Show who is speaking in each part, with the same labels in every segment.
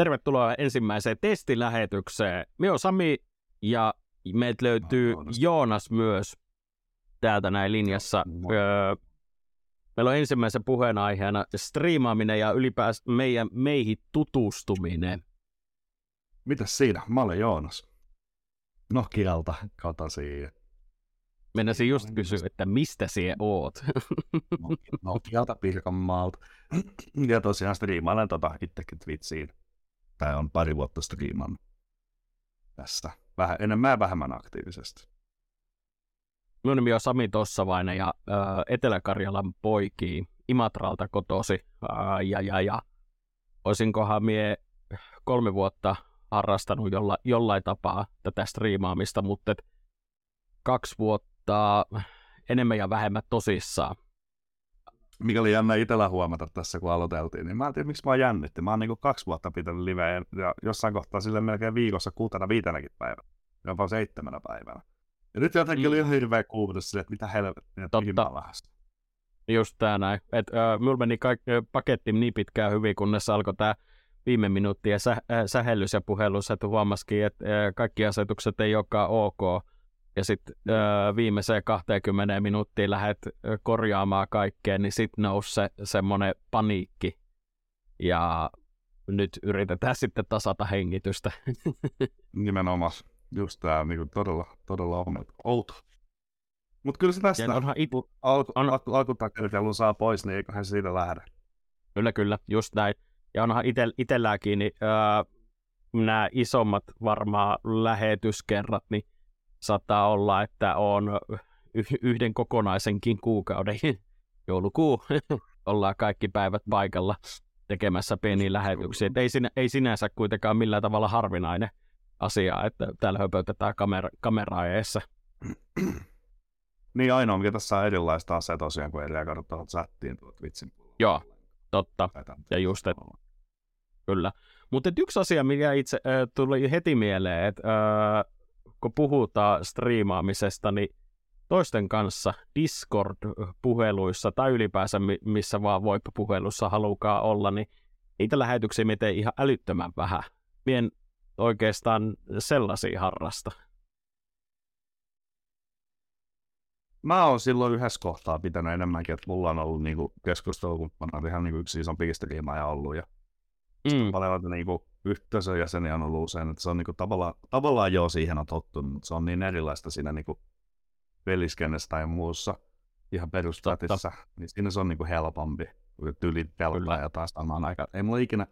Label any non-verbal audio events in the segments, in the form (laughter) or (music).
Speaker 1: Tervetuloa ensimmäiseen testilähetykseen. Me on Sami ja meiltä löytyy Joonas myös täältä näin linjassa. Öö, meillä on ensimmäisen puheenaiheena striimaaminen ja ylipäänsä meidän, meihin tutustuminen.
Speaker 2: Mitäs siinä? Mä olen Joonas. Nokialta siihen.
Speaker 1: Mennäisin just kysyä, että mistä sinä oot?
Speaker 2: Nokialta Pirkanmaalta. Ja tosiaan striimailen tota itsekin Twitchiin. Tämä on pari vuotta striimannut tässä. Vähän enemmän vähemmän aktiivisesti.
Speaker 1: Minun nimi on Sami Tossavainen ja äh, Etelä-Karjalan poikii Imatralta kotosi. Äh, ja, ja, ja olisinkohan mie kolme vuotta harrastanut jolla, jollain tapaa tätä striimaamista, mutta kaksi vuotta enemmän ja vähemmän tosissaan.
Speaker 2: Mikä oli jännä itsellä huomata tässä, kun aloiteltiin, niin mä en tiedä, miksi mä jännitti. Mä oon niin kaksi vuotta pitänyt liveä ja jossain kohtaa sille melkein viikossa kuutena viitenäkin päivänä, jopa seitsemänä päivänä. Ja nyt jotenkin mm. oli ihan hirveä kuumotus sille, että mitä helvettiä, että Totta.
Speaker 1: Just tää näin. Et, äh, mulla meni kaikki, paketti niin pitkään hyvin, kunnes alkoi tää viime minuuttien sä, äh, sähellys ja puhelus, että huomasikin, että äh, kaikki asetukset ei olekaan ok. Ja sitten viimeiseen 20 minuuttiin lähdet äh, korjaamaan kaikkea, niin sitten nousi se semmoinen paniikki. Ja nyt yritetään sitten tasata hengitystä. (laughs)
Speaker 2: Nimenomaan. Just tämä niinku todella, todella on outo. Mutta kyllä se tästä onhan it... alku, on... alku, alkutakertelun saa pois, niin eiköhän se siitä lähde.
Speaker 1: Kyllä, kyllä, just näin. Ja onhan ite, itselläkin niin, öö, nämä isommat varmaan lähetyskerrat, niin saattaa olla, että on yhden kokonaisenkin kuukauden (laughs) joulukuu. (laughs) ollaan kaikki päivät paikalla tekemässä pieniä lähetyksiä. ei, sinä, ei sinänsä kuitenkaan millään tavalla harvinainen asiaa, että täällä höpötetään kamera, kameraa eessä. (clears throat)
Speaker 2: niin ainoa, mikä tässä on erilaista on se tosiaan, kun reagoida tuohon chattiin tuot vitsin
Speaker 1: Joo, totta. Ja just, että kyllä. Mutta yksi asia, mikä itse äh, tuli heti mieleen, että äh, kun puhutaan striimaamisesta, niin toisten kanssa Discord-puheluissa tai ylipäänsä missä vaan voi puhelussa halukaa olla, niin niitä lähetyksiä miten ihan älyttömän vähän. Mien oikeastaan sellaisia harrasta?
Speaker 2: Mä oon silloin yhdessä kohtaa pitänyt enemmänkin, että mulla on ollut niinku keskustelukumppana ihan niinku yksi isompi striimaaja ollut ja mm. paljon niinku yhteisön jäseniä on ollut usein, että se on niinku tavallaan, tavallaan joo siihen on tottunut, mutta se on niin erilaista siinä niinku peliskennestä ja muussa ihan perustatissa, niin siinä se on niinku helpompi tyyli pelata ja taas samaan aikaan. Ei mulla ikinä,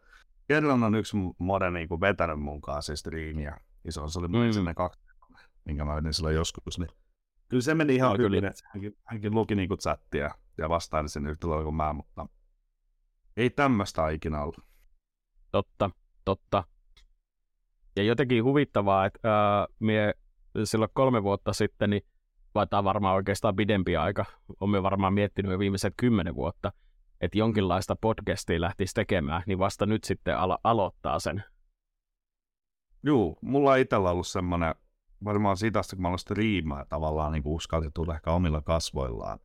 Speaker 2: Kerran on yksi mode niin kuin vetänyt mun kanssa siis striimiä. Iso, se oli mun mm. kaksi, minkä mä vedin silloin joskus. Niin kyllä se meni ihan no, hyvin, että hänkin, hänkin luki niin kuin chattia ja vastaili sen yhtä lailla kuin mä, mutta ei tämmöistä ikinä ollut.
Speaker 1: Totta, totta. Ja jotenkin huvittavaa, että ää, mie silloin kolme vuotta sitten, niin vai tämä varmaan oikeastaan pidempi aika, on varmaan miettinyt jo viimeiset kymmenen vuotta, että jonkinlaista podcastia lähtisi tekemään, niin vasta nyt sitten alo- aloittaa sen.
Speaker 2: Joo, mulla on itsellä ollut semmoinen, varmaan siitä asti, kun mä olen striimaa tavallaan niin uskalti tulla ehkä omilla kasvoillaan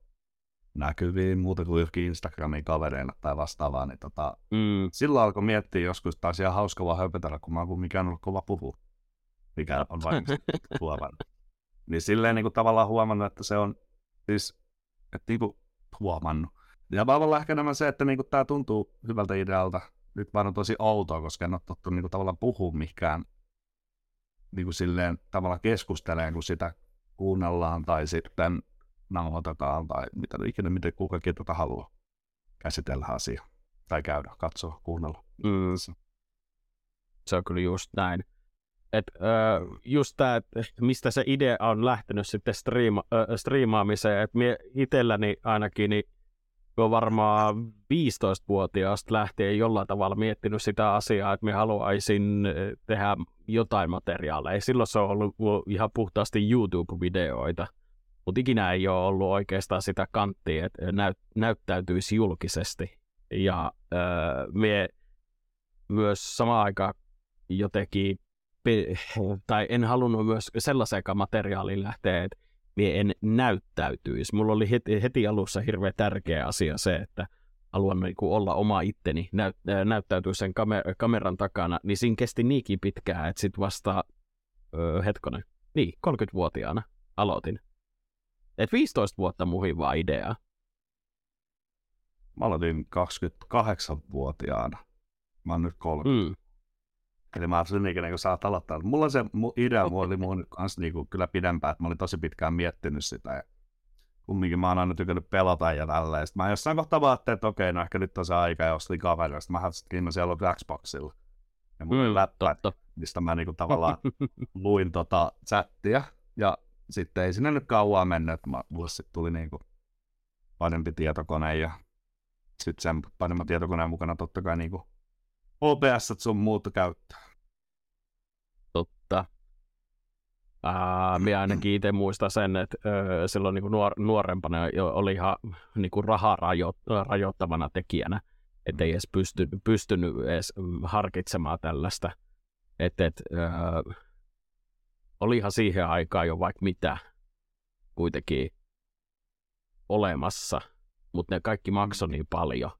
Speaker 2: näkyviin, muuta kuin johonkin Instagramin kavereina tai vastaavaa, niin tota, mm. silloin alkoi miettiä joskus taas ihan hauska vaan höpötellä, kun mä oon mikään ollut kova puhu, mikä on (laughs) varmasti huomannut. Niin silleen niin kuin tavallaan huomannut, että se on siis, että niin kuin huomannut, ja tavallaan ehkä enemmän se, että niinku tämä tuntuu hyvältä idealta. Nyt vaan on tosi outoa, koska en ole tottu niinku tavallaan puhua mikään niinku silleen tavallaan keskusteleen, kun sitä kuunnellaan tai sitten nauhoitetaan tai mitä ikinä, miten kukakin tätä haluaa käsitellä asiaa tai käydä, katsoa, kuunnella. Mm.
Speaker 1: Se on kyllä just näin. Et, äh, just tämä, että mistä se idea on lähtenyt sitten striima, äh, striimaamiseen, että itselläni ainakin niin on varmaan 15-vuotiaasta lähtien jollain tavalla miettinyt sitä asiaa, että me haluaisin eh, tehdä jotain materiaaleja. Silloin se on ollut ihan puhtaasti YouTube-videoita, mutta ikinä ei ole ollut oikeastaan sitä kanttia, että näyt, näyttäytyisi julkisesti. Ja öö, me myös samaan aikaan jotenkin, (laughs) tai en halunnut myös sellaiseen materiaaliin lähteä, että minä en näyttäytyisi. Mulla oli heti, heti alussa hirveän tärkeä asia se, että haluan niin kuin olla oma itteni, näyt, näyttäytyä sen kamer- kameran takana, niin siinä kesti niinkin pitkään, että sitten vasta, öö, hetkonen, niin, 30-vuotiaana aloitin. Et 15 vuotta muhin vaan ideaa.
Speaker 2: Mä aloitin 28-vuotiaana. Mä oon nyt 30. Mm. Eli mä olisin ikinä, kun sä oot aloittanut. Mulla se idea oli mun kanssa niinku kyllä pidempään, että mä olin tosi pitkään miettinyt sitä. Ja kumminkin mä oon aina tykännyt pelata ja tälleen. Sitten mä jossain kohtaa vaan että okei, no ehkä nyt on se aika, ja ostin kaveria. Sitten mä hatsin siellä on Xboxilla. Ja mun mm, läppä, mistä mä niinku tavallaan luin tota chattia. Ja sitten ei sinne nyt kauan mennyt, että mulle sitten tuli niinku parempi tietokone ja sitten sen paremman tietokoneen mukana totta kai niinku OBS sun muuta käyttää.
Speaker 1: Totta. Ää, minä ainakin itse muistan sen, että ö, silloin niin nuor- nuorempana oli ihan niin kuin rahaa rajo- rajoittavana tekijänä, ettei edes pysty, pystynyt edes harkitsemaan tällaista. Että et, ö, olihan siihen aikaan jo vaikka mitä kuitenkin olemassa, mutta ne kaikki maksoi niin paljon,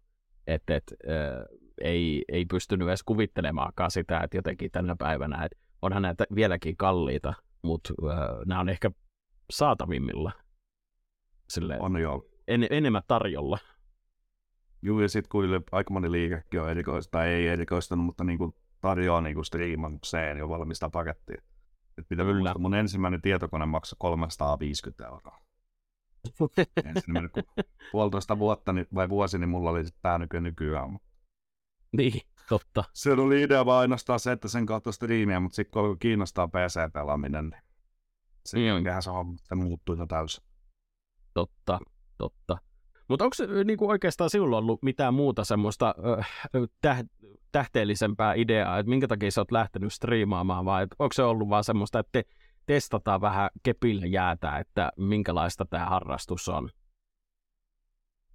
Speaker 1: että et, ö, ei, ei pystynyt edes kuvittelemaankaan sitä, että jotenkin tänä päivänä, että onhan näitä vieläkin kalliita, mutta äh, nämä on ehkä saatavimmilla.
Speaker 2: Silleen, on joo.
Speaker 1: En, enemmän tarjolla.
Speaker 2: Joo, ja sitten kun aika moni liikekin on erikoista, tai ei erikoistanut, mutta niin kuin tarjoaa niin kuin striimakseen jo valmista pakettia. Et mitä Kyllä. mun ensimmäinen tietokone maksoi 350 euroa. (laughs) ensimmäinen puolitoista vuotta niin, vai vuosi, niin mulla oli tämä nykyään.
Speaker 1: Niin, totta.
Speaker 2: Se oli idea vaan ainoastaan se, että sen kautta striimiä, mutta sitten kun kiinnostaa PC-pelaaminen, niin se, mm. se, on, se muuttui jo täysin.
Speaker 1: Totta, totta. Mutta onko niin kuin oikeastaan sinulla ollut mitään muuta semmoista äh, täh, tähteellisempää ideaa, että minkä takia sä oot lähtenyt striimaamaan, vai onko se ollut vaan semmoista, että te, testataan vähän kepillä jäätä, että minkälaista tämä harrastus on?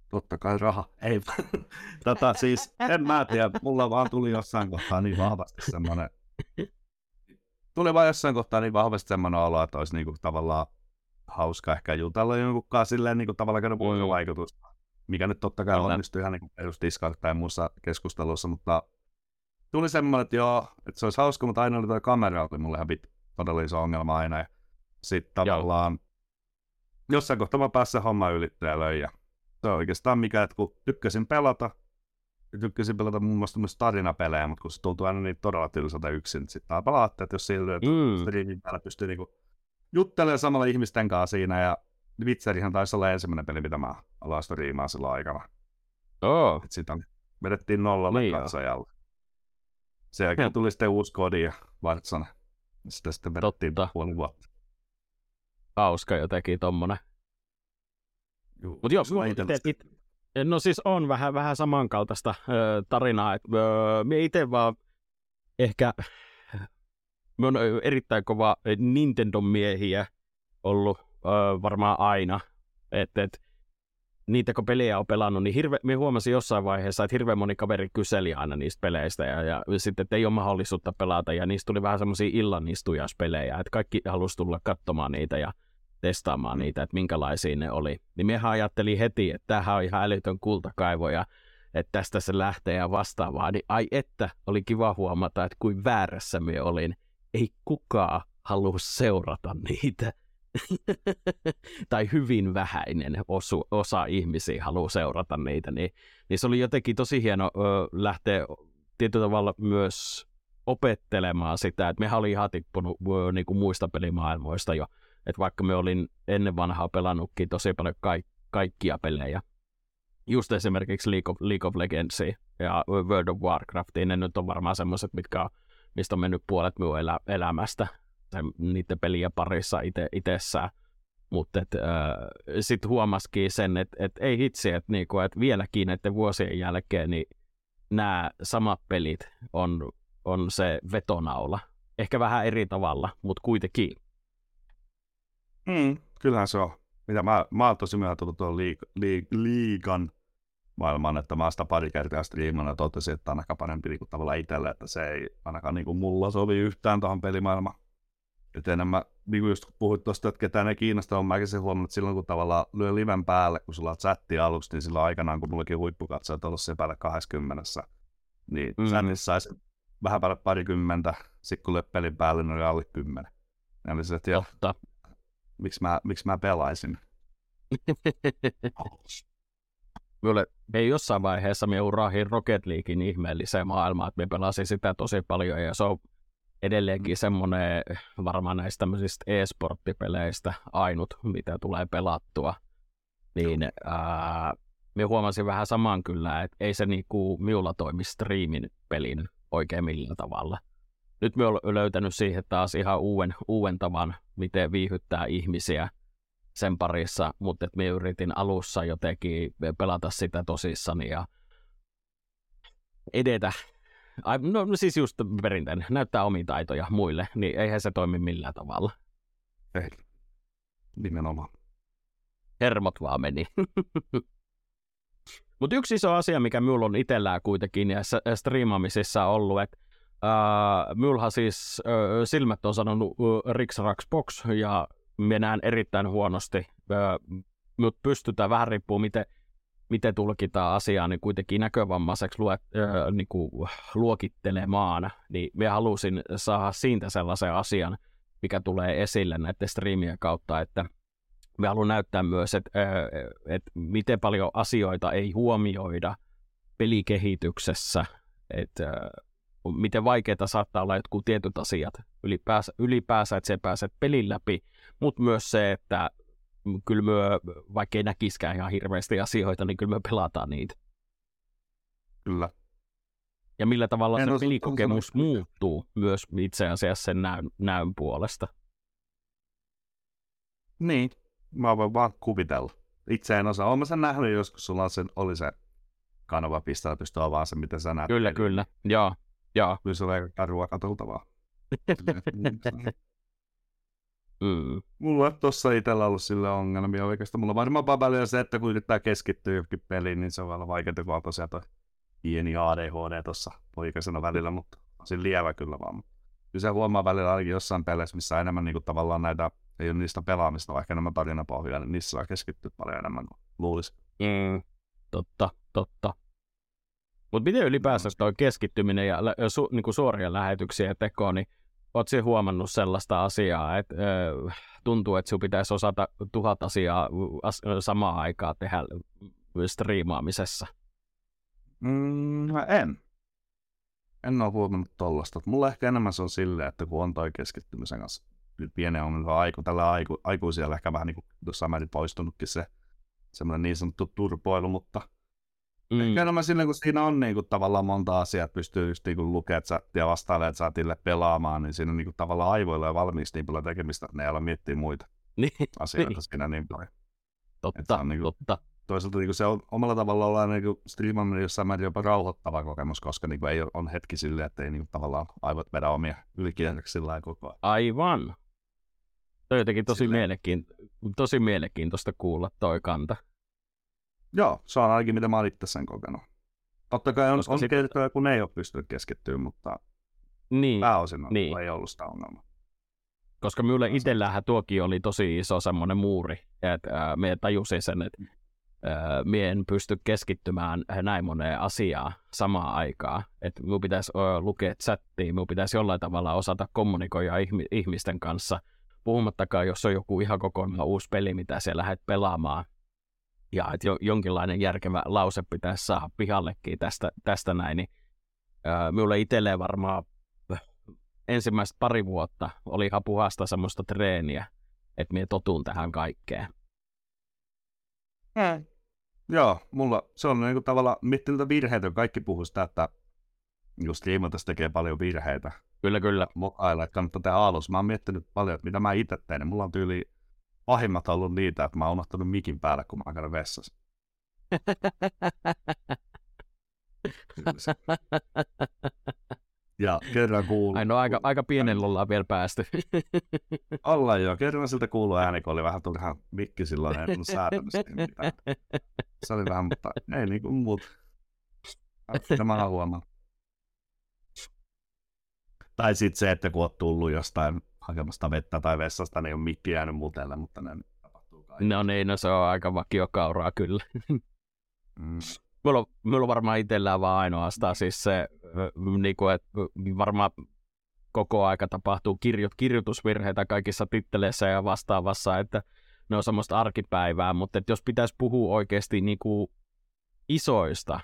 Speaker 2: totta kai raha. Ei, (laughs) tota, siis en mä tiedä, mulla vaan tuli jossain kohtaa niin vahvasti semmoinen, tuli vaan jossain kohtaa niin vahvasti semmoinen olo, että olisi niinku tavallaan hauska ehkä jutella jonkunkaan silleen niinku tavallaan käydä vuorovaikutus, mikä nyt totta kai onnistui ihan niinku perus tai muussa keskustelussa, mutta tuli semmoinen, että joo, että se olisi hauska, mutta aina oli tuo kamera, oli mulle ihan todella iso ongelma aina. Ja sitten tavallaan joo. jossain kohtaa mä pääsin homma ylittäjä löi ja se on oikeastaan mikä, että kun tykkäsin pelata, tykkäsin pelata muun muassa myös tarinapelejä, mutta kun se tuntuu aina niin todella tylsältä yksin, niin sitten pelaatte, että jos sillä että mm. streamin päällä pystyy niinku juttelemaan samalla ihmisten kanssa siinä, ja Witcherihan taisi olla ensimmäinen peli, mitä mä aloin striimaa silloin aikana.
Speaker 1: Oh.
Speaker 2: Sitä vedettiin nollalle niin katsojalle. Sen jälkeen ja. tuli sitten uusi kodi ja Varsana. Sitä sitten vedettiin Totta. puoli vuotta.
Speaker 1: Hauska jotenkin tommonen mutta joo, it, no siis on vähän, vähän samankaltaista ö, tarinaa, että me itse vaan ehkä, me on erittäin kova Nintendo-miehiä ollut ö, varmaan aina, että et, niitä kun pelejä on pelannut, niin hirve, me huomasin jossain vaiheessa, että hirveän moni kaveri kyseli aina niistä peleistä ja, ja sitten, että ei ole mahdollisuutta pelata ja niistä tuli vähän semmoisia illanistujaspelejä, että kaikki halusi tulla katsomaan niitä ja testaamaan mm. niitä, että minkälaisia ne oli. Niin miehän ajatteli heti, että tämähän on ihan älytön kultakaivo ja että tästä se lähtee ja vastaavaa. Niin ai että, oli kiva huomata, että kuin väärässä me olin. Ei kukaan halua seurata niitä. (laughs) tai hyvin vähäinen osu, osa ihmisiä haluaa seurata niitä, niin, niin se oli jotenkin tosi hieno ö, lähteä tietyllä tavalla myös opettelemaan sitä, että mehän oli ihan tippunut ö, niin kuin muista pelimaailmoista jo että vaikka me olin ennen vanhaa pelannutkin tosi paljon ka- kaikkia pelejä, just esimerkiksi League of, League of Legendsia ja World of Warcraftia, ne nyt on varmaan semmoiset, mitkä on, mistä on mennyt puolet minun elä, elämästä sen, niiden pelien parissa ite, itsessään. Mutta sitten huomasikin sen, että et ei hitsi, että niinku, et vieläkin näiden vuosien jälkeen niin nämä samat pelit on, on se vetonaula. Ehkä vähän eri tavalla, mutta kuitenkin.
Speaker 2: Mm, kyllähän se on. Mitä mä, mä oon tosi myöhään tullut tuon liikan maailmaan, että mä sitä pari kertaa striimannut ja totesin, että on aika parempi niin tavallaan itselle, että se ei ainakaan niin kuin mulla sovi yhtään tuohon pelimaailmaan. että enemmän, niin kuin just puhuit tuosta, että ketään ei kiinnosta, on mäkin sen huomannut, että silloin kun tavallaan lyö liven päälle, kun sulla on chatti aluksi, niin silloin aikanaan, kun mullakin huippukatsojat ollut se päällä 20, niin mm. chatissa saisi vähän päälle parikymmentä, sitten kun lyö pelin päälle, niin oli alle kymmenen. Eli se, että miksi mä, miksi mä pelaisin. (laughs)
Speaker 1: Mulle ei jossain vaiheessa me urahin Rocket Leaguein ihmeelliseen maailmaan, että me pelasin sitä tosi paljon ja se on edelleenkin semmoinen varmaan näistä tämmöisistä e-sporttipeleistä ainut, mitä tulee pelattua. Niin ää, me huomasin vähän saman kyllä, että ei se niinku miulla toimi striimin pelin oikein millään tavalla. Nyt me olen löytänyt siihen taas ihan uuden, uuden tavan, miten viihyttää ihmisiä sen parissa, mutta että me yritin alussa jotenkin pelata sitä tosissani ja edetä. Ai, no, no siis just perinteinen, näyttää omia taitoja muille, niin eihän se toimi millään tavalla.
Speaker 2: Ei, nimenomaan.
Speaker 1: Hermot vaan meni. (laughs) Mutta yksi iso asia, mikä minulla on itsellään kuitenkin näissä striimaamisissa ollut, että Uh, Mulha siis uh, silmät on sanonut uh, Rax Box ja mennään erittäin huonosti. Mutta pystytään vähän riippuu miten, miten tulkitaan asiaa, niin kuitenkin näkövammaiseksi luet, uh, niin kuin luokittelemaan. Niin me halusin saada siitä sellaisen asian, mikä tulee esille näiden striimien kautta, että me haluan näyttää myös, että, että miten paljon asioita ei huomioida pelikehityksessä, että miten vaikeita saattaa olla jotkut tietyt asiat ylipäänsä, ylipäänsä että se pääset pelin läpi, mutta myös se, että kyllä myö, vaikka ei näkiskään ihan hirveästi asioita, niin kyllä me pelataan niitä.
Speaker 2: Kyllä.
Speaker 1: Ja millä tavalla en se pelikokemus muuttuu myös itse asiassa sen näyn, näyn puolesta.
Speaker 2: Niin, mä voin vaan kuvitella. Itse en osaa. Olen sen nähnyt joskus, sulla on sen, oli se kanava pistää pystyy avaamaan sen, miten sä näet.
Speaker 1: Kyllä, kyllä. Joo, Joo.
Speaker 2: Kyllä se on aika karua katoltavaa. (laughs) mm. Mulla on tuossa itsellä ollut sillä ongelmia oikeastaan. Mulla on varmaan paljon se, että kun yrittää keskittyä johonkin peliin, niin se on vähän vaikeaa, kun on tosiaan toi pieni ADHD tuossa poikasena välillä, mutta on siinä lievä kyllä vaan. Kyllä se huomaa välillä ainakin jossain peleissä, missä on enemmän niin kuin tavallaan näitä, ei ole niistä pelaamista, vaan ehkä enemmän tarinapohjaa, niin niissä saa keskittyä paljon enemmän kuin luulisi.
Speaker 1: Mm. Totta, totta. Mutta miten ylipäänsä tuo keskittyminen ja su, niin kuin suoria lähetyksiä tekoon, niin oletko huomannut sellaista asiaa, että ö, tuntuu, että sinun pitäisi osata tuhat asiaa as, samaan aikaan tehdä striimaamisessa?
Speaker 2: Mm, en. En ole huomannut tollasta. Mulla ehkä enemmän se on silleen, että kun on toi keskittymisen kanssa pienen on aiku, tällä aiku, aikuisilla ehkä vähän niin kuin tuossa määrin poistunutkin se semmoinen niin sanottu turpoilu, mutta – Mm. Ehkä enemmän silleen, kun siinä on niin kuin, tavallaan monta asiaa, että pystyy just niin kuin, lukemaan chattia vastailemaan chatille pelaamaan, niin siinä on niin kuin, tavallaan aivoilla ja valmiiksi niin paljon tekemistä, että ne ei ala miettiä muita (laughs) niin. asioita niin. siinä niin paljon.
Speaker 1: Totta, on, niin kuin,
Speaker 2: totta. Toisaalta niin kuin, se on omalla tavalla olla niin striimannut jossain määrin jopa rauhoittava kokemus, koska niin kuin, ei ole, on hetki silleen, että ei niin kuin, tavallaan aivot vedä omia ylikierreksi sillä koko ajan.
Speaker 1: Aivan. Se on jotenkin tosi, mielenkiinto- tosi mielenkiintoista kuulla toi kanta.
Speaker 2: Joo, se on ainakin mitä mä oon itse sen kokenut. Totta kai on, on sit... kertoja, kun ei ole pystynyt keskittymään, mutta niin, pääosin on, niin. ei ollut sitä ongelmaa.
Speaker 1: Koska minulle itsellähän tuokin oli tosi iso semmoinen muuri, että äh, me tajusin sen, että äh, mie en pysty keskittymään näin moneen asiaan samaan aikaan. Että minun pitäisi äh, lukea chattiin, minun pitäisi jollain tavalla osata kommunikoida ihmi- ihmisten kanssa, puhumattakaan jos on joku ihan kokonaan uusi peli, mitä siellä lähdet pelaamaan, ja että jo, jonkinlainen järkevä lause pitäisi saada pihallekin tästä, tästä näin, niin ää, minulle itselleen varmaan ensimmäiset pari vuotta oli ihan puhasta semmoista treeniä, että minä totun tähän kaikkeen.
Speaker 2: Mm. Joo, mulla se on niinku tavallaan miettinyt virheitä, kaikki puhuu sitä, että just Liimotas tekee paljon virheitä.
Speaker 1: Kyllä, kyllä.
Speaker 2: Mokailla, että kannattaa tehdä alussa. Mä oon miettinyt paljon, että mitä mä itse teen. Mulla on tyyli pahimmat on ollut niitä, että mä oon unohtanut mikin päälle, kun mä käyn vessassa. ja kerran kuuluu.
Speaker 1: Ai no aika, aika pienellä ollaan vielä päästy.
Speaker 2: ollaan joo. Kerran siltä kuuluu ääni, kun oli vähän turhaan mikki silloin, ei tullut säätämistä. Se oli vähän, mutta ei niin kuin muut. Tämä on huomannut. Tai sitten se, että kun oot tullut jostain hakemasta vettä tai vessasta, niin ei ole mikki jäänyt mutelle, mutta ne tapahtuu kaikki.
Speaker 1: No niin, no se on aika vakiokauraa kyllä.
Speaker 2: Mm.
Speaker 1: Mulla on, mulla on varmaan itsellään vaan ainoastaan siis se, niin kuin, että varmaan koko aika tapahtuu kirjo, kirjoitusvirheitä kaikissa titteleissä ja vastaavassa, että ne on semmoista arkipäivää, mutta että jos pitäisi puhua oikeasti niin kuin isoista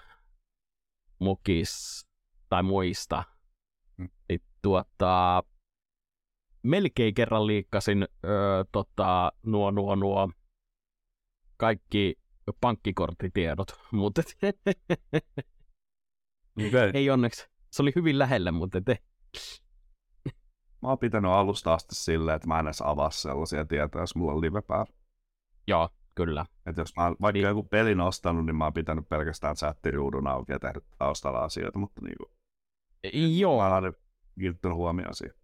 Speaker 1: mukis tai muista,
Speaker 2: Hmm.
Speaker 1: niin tuota, melkein kerran liikkasin öö, tota, nuo, nuo, nuo kaikki pankkikorttitiedot, (laughs) mutta
Speaker 2: Okay. (laughs)
Speaker 1: ei onneksi. Se oli hyvin lähellä, mutta te. (laughs)
Speaker 2: Mä oon pitänyt alusta asti silleen, että mä en edes avaa sellaisia tietoja, jos mulla on live päällä.
Speaker 1: Joo, kyllä.
Speaker 2: Että jos mä oon vaikka
Speaker 1: Niin.
Speaker 2: joku pelin ostanut, niin mä oon pitänyt pelkästään chattiruudun auki ja tehnyt taustalla asioita, mutta niin kuin,
Speaker 1: Joo,
Speaker 2: mä oon aina kiinnittänyt huomioon siihen.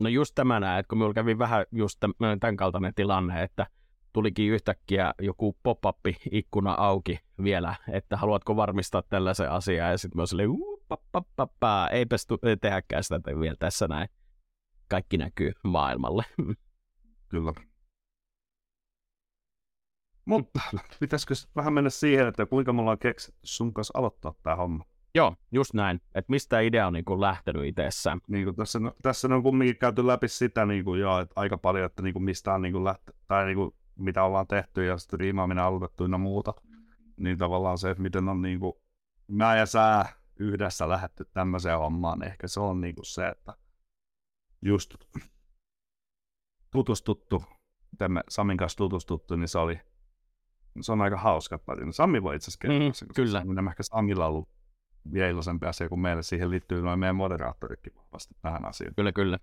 Speaker 1: No just tämä näin, että kun minulla kävi vähän just täm- tämän kaltainen tilanne, että tulikin yhtäkkiä joku pop-up-ikkuna auki vielä, että haluatko varmistaa tällaisen asian, ja sitten mä silleen, "Uu, pa, pa, pa, pa, eipäs tu- tehdäkään sitä vielä tässä näin. Kaikki näkyy maailmalle.
Speaker 2: Kyllä. Mutta pitäisikö vähän mennä siihen, että kuinka me ollaan keksitty sun kanssa aloittaa tämä homma?
Speaker 1: Joo, just näin, että mistä idea on niin kuin lähtenyt itsessään.
Speaker 2: Niin kuin tässä, tässä on kumminkin käyty läpi sitä niin kuin, joo, että aika paljon, että niin kuin, mistä on niin kuin, lähte, tai niin kuin, mitä ollaan tehty ja sitten riimaaminen aloitettu ynnä muuta. Niin tavallaan se, että miten on niin kuin, mä ja sä yhdessä lähdetty tämmöiseen hommaan, ehkä se on niin kuin se, että just tutustuttu, miten me Samin kanssa tutustuttu, niin se oli se on aika hauska. Sami voi itse asiassa kertoa
Speaker 1: Mhm,
Speaker 2: sen,
Speaker 1: kyllä.
Speaker 2: on ehkä Samilla ollut vielä iloisempi asia kuin meille. Siihen liittyy noin meidän moderaattoritkin vahvasti tähän asiaan
Speaker 1: Kyllä, kyllä.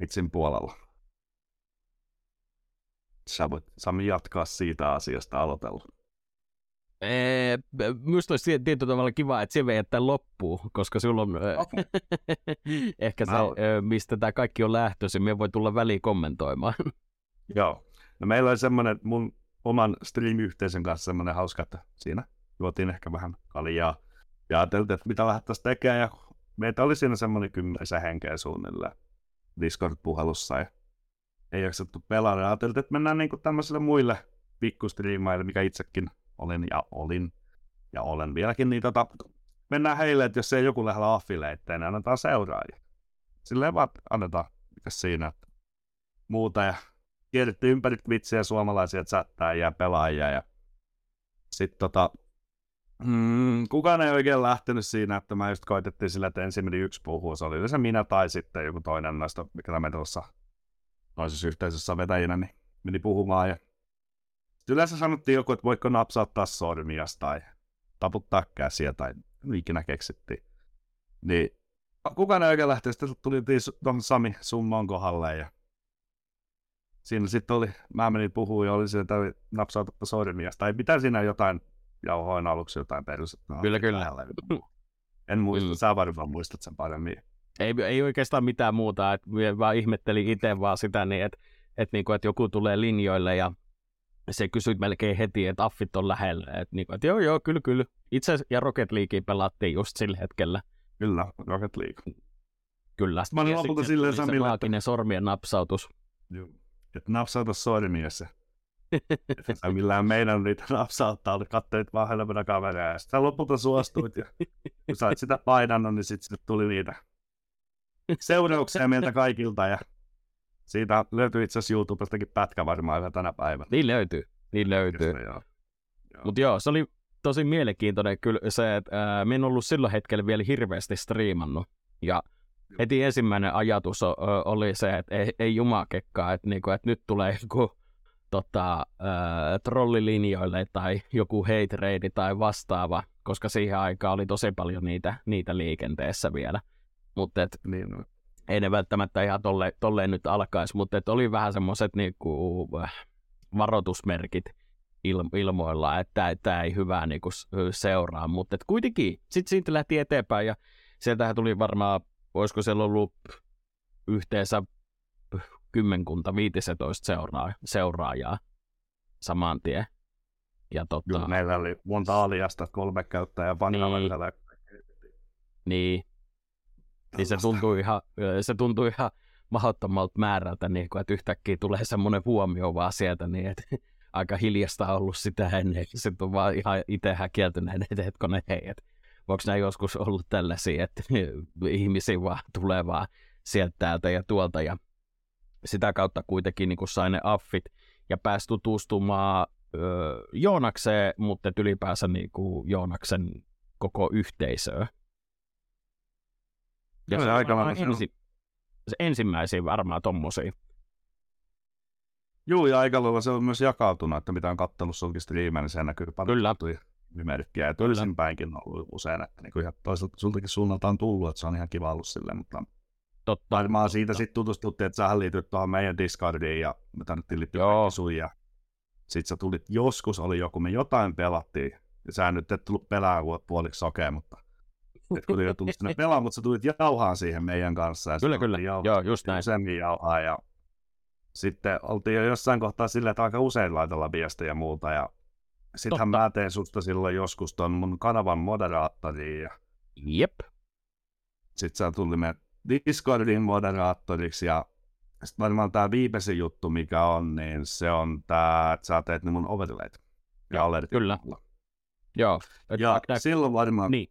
Speaker 2: vitsin puolella. Sä voit Sami jatkaa siitä asiasta aloitella.
Speaker 1: Ee, Minusta olisi tietyllä tavalla kiva, että se veet tämän loppuun, koska sulla on
Speaker 2: Okei. (laughs)
Speaker 1: ehkä se, mistä tämä kaikki on lähtöisin. Me voi tulla väliin kommentoimaan. (laughs)
Speaker 2: Joo. No meillä oli semmoinen mun oman stream-yhteisön kanssa semmoinen hauska, että siinä juotiin ehkä vähän kaljaa. Ja ajateltiin, että mitä lähdettäisiin tekemään. Ja meitä oli siinä semmoinen kymmenisen henkeä suunnilleen Discord-puhelussa. Ja ei jaksettu pelata. Ja ajateltiin, että mennään niinku tämmöisille muille pikkustriimaille, mikä itsekin olin ja olin ja olen vieläkin, niin tota, mennään heille, että jos ei joku lähde affiliatteen, niin annetaan seuraajia. Silleen vaan annetaan, mikä siinä, että muuta. Ja kierrettiin ympäri Twitchiä suomalaisia chattaa ja pelaajia. Ja sitten tota, mm, kukaan ei oikein lähtenyt siinä, että mä just koitettiin sillä, että ensin meni yksi puhua. Se oli yleensä minä tai sitten joku toinen noista, mikä me tuossa toisessa yhteisössä vetäjinä, niin meni puhumaan. Ja sitten yleensä sanottiin joku, että voiko napsauttaa sormias tai taputtaa käsiä tai ikinä keksittiin. Niin kukaan ei oikein lähtenyt. Sitten tuli tuohon Sami Summon kohdalle ja siinä sitten oli, mä menin puhumaan ja oli sieltä napsautetta sormia. Tai mitä siinä jotain, jauhoin aluksi jotain perusetta.
Speaker 1: Kyllä, kyllä.
Speaker 2: En muista,
Speaker 1: Mm.
Speaker 2: sä varmaan muistat sen paremmin.
Speaker 1: ei, ei oikeastaan mitään muuta, että vaan ihmettelin itse vaan sitä, niin että, että, niin kuin, että joku tulee linjoille ja se kysyi melkein heti, että affit on lähellä. Että, niin kuin, että joo, joo, kyllä, kyllä. Itse ja Rocket League pelattiin just sillä hetkellä.
Speaker 2: Kyllä, Rocket League.
Speaker 1: Kyllä.
Speaker 2: Sitten mä olin lopulta silleen Samille, että-
Speaker 1: sormien napsautus.
Speaker 2: Joo. Että napsauta. Että (laughs) sä millään meidän niitä napsauttaa, oli kattelit vaan helpona kaveria ja sitten lopulta suostuit ja kun sä oot sitä painannut, niin sitten sit tuli niitä seurauksia meiltä kaikilta ja siitä löytyy itse asiassa YouTubestakin pätkä varmaan vielä tänä päivänä.
Speaker 1: Niin löytyy. Niin löytyy.
Speaker 2: Josta, joo.
Speaker 1: Mutta joo, se oli tosi mielenkiintoinen kyllä se, että ää, mä en ollut silloin hetkellä vielä hirveästi striimannut. Ja heti ensimmäinen ajatus oli se, että ei, ei jumakekkaa, että, niinku, että nyt tulee joku tota, ää, trollilinjoille tai joku hate raidi tai vastaava, koska siihen aikaan oli tosi paljon niitä, niitä liikenteessä vielä. Mutta
Speaker 2: Niin,
Speaker 1: ei ne välttämättä ihan tolle, tolleen nyt alkaisi, mutta oli vähän semmoiset niinku, äh, varoitusmerkit il, ilmoilla, että tämä ei hyvää niinku seuraa, mutta kuitenkin sitten siitä lähti eteenpäin ja sieltähän tuli varmaan, olisiko siellä ollut yhteensä kymmenkunta, viitisetoista seuraa, seuraajaa saman tien. Ja tota,
Speaker 2: Kyllä meillä oli monta aliasta, kolme käyttäjää pankaverilla.
Speaker 1: niin, niin se tuntui ihan, se tuntui ihan mahdottomalta määrältä, niin kuin, että yhtäkkiä tulee semmoinen huomio vaan sieltä, niin että (laughs) aika hiljasta on ollut sitä ennen, sitten on vaan ihan itse häkeltyneen, että hetkonen hei, että voiko nämä joskus ollut tällaisia, että (laughs) ihmisiä vaan tulee vaan sieltä täältä ja tuolta ja sitä kautta kuitenkin niin kuin sai ne affit ja pääsi tutustumaan öö, Joonakseen, mutta ylipäänsä niin kuin Joonaksen koko yhteisöön. Ja se
Speaker 2: aika on-
Speaker 1: ensi, se ensimmäisiä varmaan tommosia.
Speaker 2: Juu, ja aika lailla se on myös jakautunut, että mitä on kattellut sulki striimejä, niin se näkyy paljon
Speaker 1: Kyllä.
Speaker 2: nimerkkiä. Ja toisinpäinkin on ollut usein, että niin kuin ihan toiselta sultakin suunnalta on tullut, että se on ihan kiva ollut silleen, mutta
Speaker 1: Totta.
Speaker 2: varmaan siitä sitten tutustuttiin, että sähän liityt tuohon meidän Discordiin ja me tarvittiin liittyä sun ja sitten sä tulit, joskus oli joku, me jotain pelattiin, ja sä nyt et tullut kun oot puoliksi sokea, mutta et kuitenkin tullut sinne pelaamaan, mutta sä tulit jauhaan siihen meidän kanssa. Ja
Speaker 1: Kyllä,
Speaker 2: sitten
Speaker 1: kyllä.
Speaker 2: oltiin jauhaa-
Speaker 1: Joo, just näin.
Speaker 2: useammin jauhaa ja sitten oltiin jo jossain kohtaa silleen, että aika usein laitella viestejä ja muuta ja sittenhän
Speaker 1: Totta.
Speaker 2: mä tein susta silloin joskus ton mun kanavan moderaattoriin ja
Speaker 1: Jep.
Speaker 2: sit sä tuli meidän Discordin moderaattoriksi ja sitten varmaan tää viimeisin juttu, mikä on, niin se on tää, että sä teet ne mun overlayt. Ja alertit
Speaker 1: kyllä.
Speaker 2: mulla.
Speaker 1: Joo.
Speaker 2: Ja
Speaker 1: nää-
Speaker 2: silloin varmaan,
Speaker 1: niin.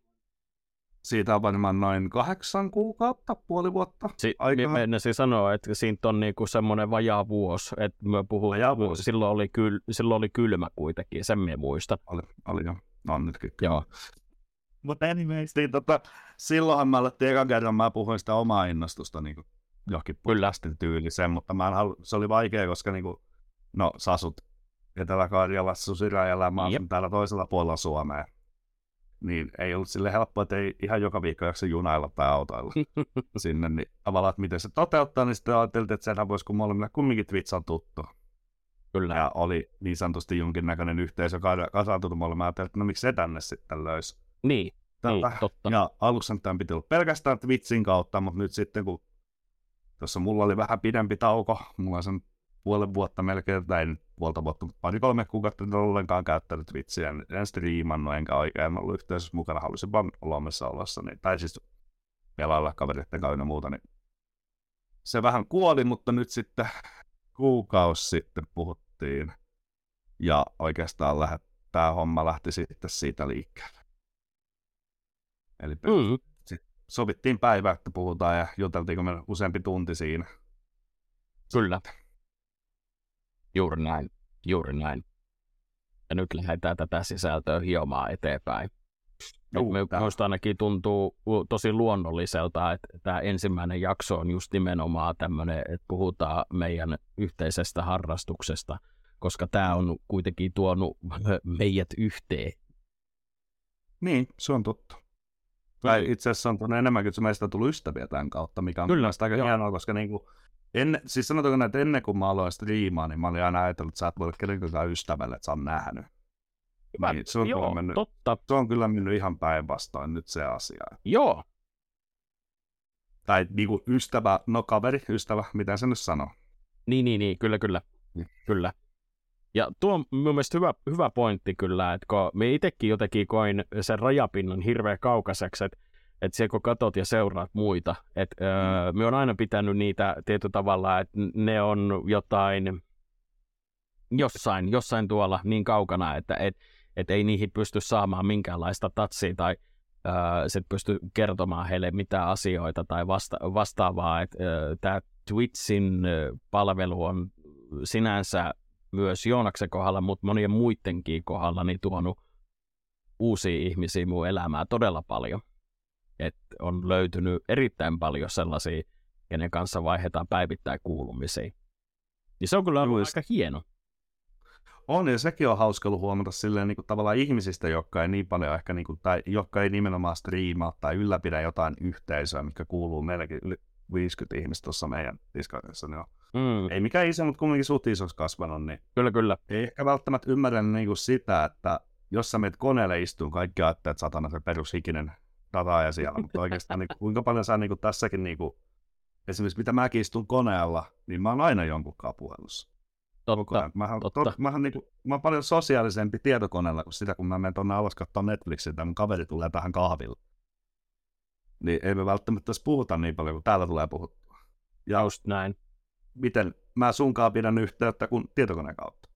Speaker 2: siitä on varmaan noin kahdeksan kuukautta, puoli vuotta.
Speaker 1: Si-
Speaker 2: aikaa.
Speaker 1: Meinasin sanoa, että siitä on niinku semmoinen vajaa vuosi, että mä puhun,
Speaker 2: Vajaa vuosi.
Speaker 1: silloin oli, kyl, silloin oli kylmä kuitenkin, sen mä muistan.
Speaker 2: Oli, oli jo. No on nytkin.
Speaker 1: Joo.
Speaker 2: Mutta anyways, niin tota, silloinhan mä alettiin ekan kerran, mä puhuin sitä omaa innostusta niin johonkin
Speaker 1: Kyllä.
Speaker 2: podcastin tyyliseen, mutta mä en halu, se oli vaikea, koska niin kuin, no sasut Etelä-Karjalassa, ja mä
Speaker 1: Jep.
Speaker 2: täällä toisella puolella Suomea. Niin ei ollut sille helppoa, että ei ihan joka viikko jaksa junailla tai autoilla (laughs) sinne, niin tavallaan, että miten se toteuttaa, niin sitten ajateltiin, että senhän voisi, kun molemmilla kumminkin Twitch on tuttu.
Speaker 1: Kyllä.
Speaker 2: Ja oli niin sanotusti jonkinnäköinen yhteisö ka- kasaantunut molemmat, ajattelin, että no miksi se tänne sitten löysi.
Speaker 1: Niin, niin,
Speaker 2: Tätä.
Speaker 1: totta.
Speaker 2: Ja alussa tämän piti olla pelkästään Twitchin kautta, mutta nyt sitten kun tuossa mulla oli vähän pidempi tauko, mulla on sen puolen vuotta melkein, tai nyt puolta vuotta, mutta pari-kolme kuukautta en ollenkaan käyttänyt Twitchiä, en, en striimannut enkä oikein ollut yhteisössä mukana, halusin vaan olla omassa olossa, niin, tai siis pelailla kavereiden kanssa ynnä muuta, niin se vähän kuoli, mutta nyt sitten kuukausi sitten puhuttiin, ja oikeastaan lähdet, tämä homma lähti sitten siitä liikkeelle. Eli
Speaker 1: Mm,
Speaker 2: sovittiin päivä, että puhutaan ja juteltiinko me useampi tunti siinä.
Speaker 1: kyllä. Juuri näin, juuri näin. Ja nyt lähdetään tätä sisältöä hiomaan eteenpäin.
Speaker 2: Juu,
Speaker 1: Me, minusta ainakin tuntuu tosi luonnolliselta, että tämä ensimmäinen jakso on just nimenomaan tämmöinen, että puhutaan meidän yhteisestä harrastuksesta, koska tämä on kuitenkin tuonut (laughs) meidät yhteen.
Speaker 2: Niin, se on totta. Tai itse asiassa on enemmänkin, että meistä on tullut ystäviä tämän kautta, mikä on
Speaker 1: Kyllä,
Speaker 2: aika
Speaker 1: joo.
Speaker 2: hienoa, koska niinku, ennen, siis sanotaanko näin, että ennen kuin mä aloin striimaa, niin mä olin aina ajatellut, että sä et voi kenenkään ystävälle, että sä on nähnyt.
Speaker 1: Mä,
Speaker 2: Niin, se, on
Speaker 1: joo,
Speaker 2: mennyt,
Speaker 1: totta.
Speaker 2: se on kyllä mennyt ihan päinvastoin nyt se asia.
Speaker 1: Joo,
Speaker 2: Tai niinku ystävä, no kaveri, ystävä, mitä se nyt sanoo.
Speaker 1: Niin, niin, niin, kyllä, kyllä.
Speaker 2: Niin.
Speaker 1: Kyllä. Ja tuo on mun mielestä hyvä, hyvä pointti kyllä, että kun me itsekin jotenkin koin sen rajapinnan hirveän kaukaiseksi, että että siellä kun katot ja seuraat muita, että mm. öö, me on aina pitänyt niitä tietyllä tavalla, että ne on jotain jossain, jossain tuolla niin kaukana, että et, et ei niihin pysty saamaan minkäänlaista tatsia tai öö, sit pysty kertomaan heille mitään asioita tai vasta, vastaavaa, että öö, tämä Twitchin palvelu on sinänsä myös Joonaksen kohdalla, mutta monien muidenkin kohdalla niin tuonut uusia ihmisiä mun elämää todella paljon. Et on löytynyt erittäin paljon sellaisia, kenen kanssa vaihdetaan päivittäin kuulumisia. Niin se on kyllä ollut aika hieno.
Speaker 2: On, ja sekin on hauska ollut huomata silleen niin kuin, tavallaan ihmisistä, jotka ei niin paljon ehkä, niin kuin, tai jotka ei nimenomaan striimaa tai ylläpidä jotain yhteisöä, mikä kuuluu meilläkin yli 50 ihmistä tuossa meidän Discordissa. Niin on.
Speaker 1: Mm,
Speaker 2: Ei mikään iso, mutta kumminkin suht isoksi kasvanut, niin
Speaker 1: kyllä, kyllä.
Speaker 2: ei ehkä välttämättä ymmärrä niin kuin sitä, että jos sä menet koneelle istuun, kaikki ajattelee, että satana se perushikinen data ja siellä, mutta oikeastaan niin, kuin, kuinka paljon sä niin kuin, tässäkin, niin kuin, esimerkiksi mitä mäkin istun koneella, niin mä oon aina jonkun puhelussa. Koko
Speaker 1: Totta.
Speaker 2: Mähän,
Speaker 1: totta.
Speaker 2: To, mähän niinku, mä oon paljon sosiaalisempi tietokoneella kuin sitä, kun mä menen tuonne alas katsomaan Netflixiä tai mun kaveri tulee tähän kahville. Niin ei me välttämättä edes puhuta niin paljon, kuin täällä tulee puhuttua. Ja
Speaker 1: Just näin.
Speaker 2: Miten mä sunkaan pidän yhteyttä kuin tietokoneen kautta.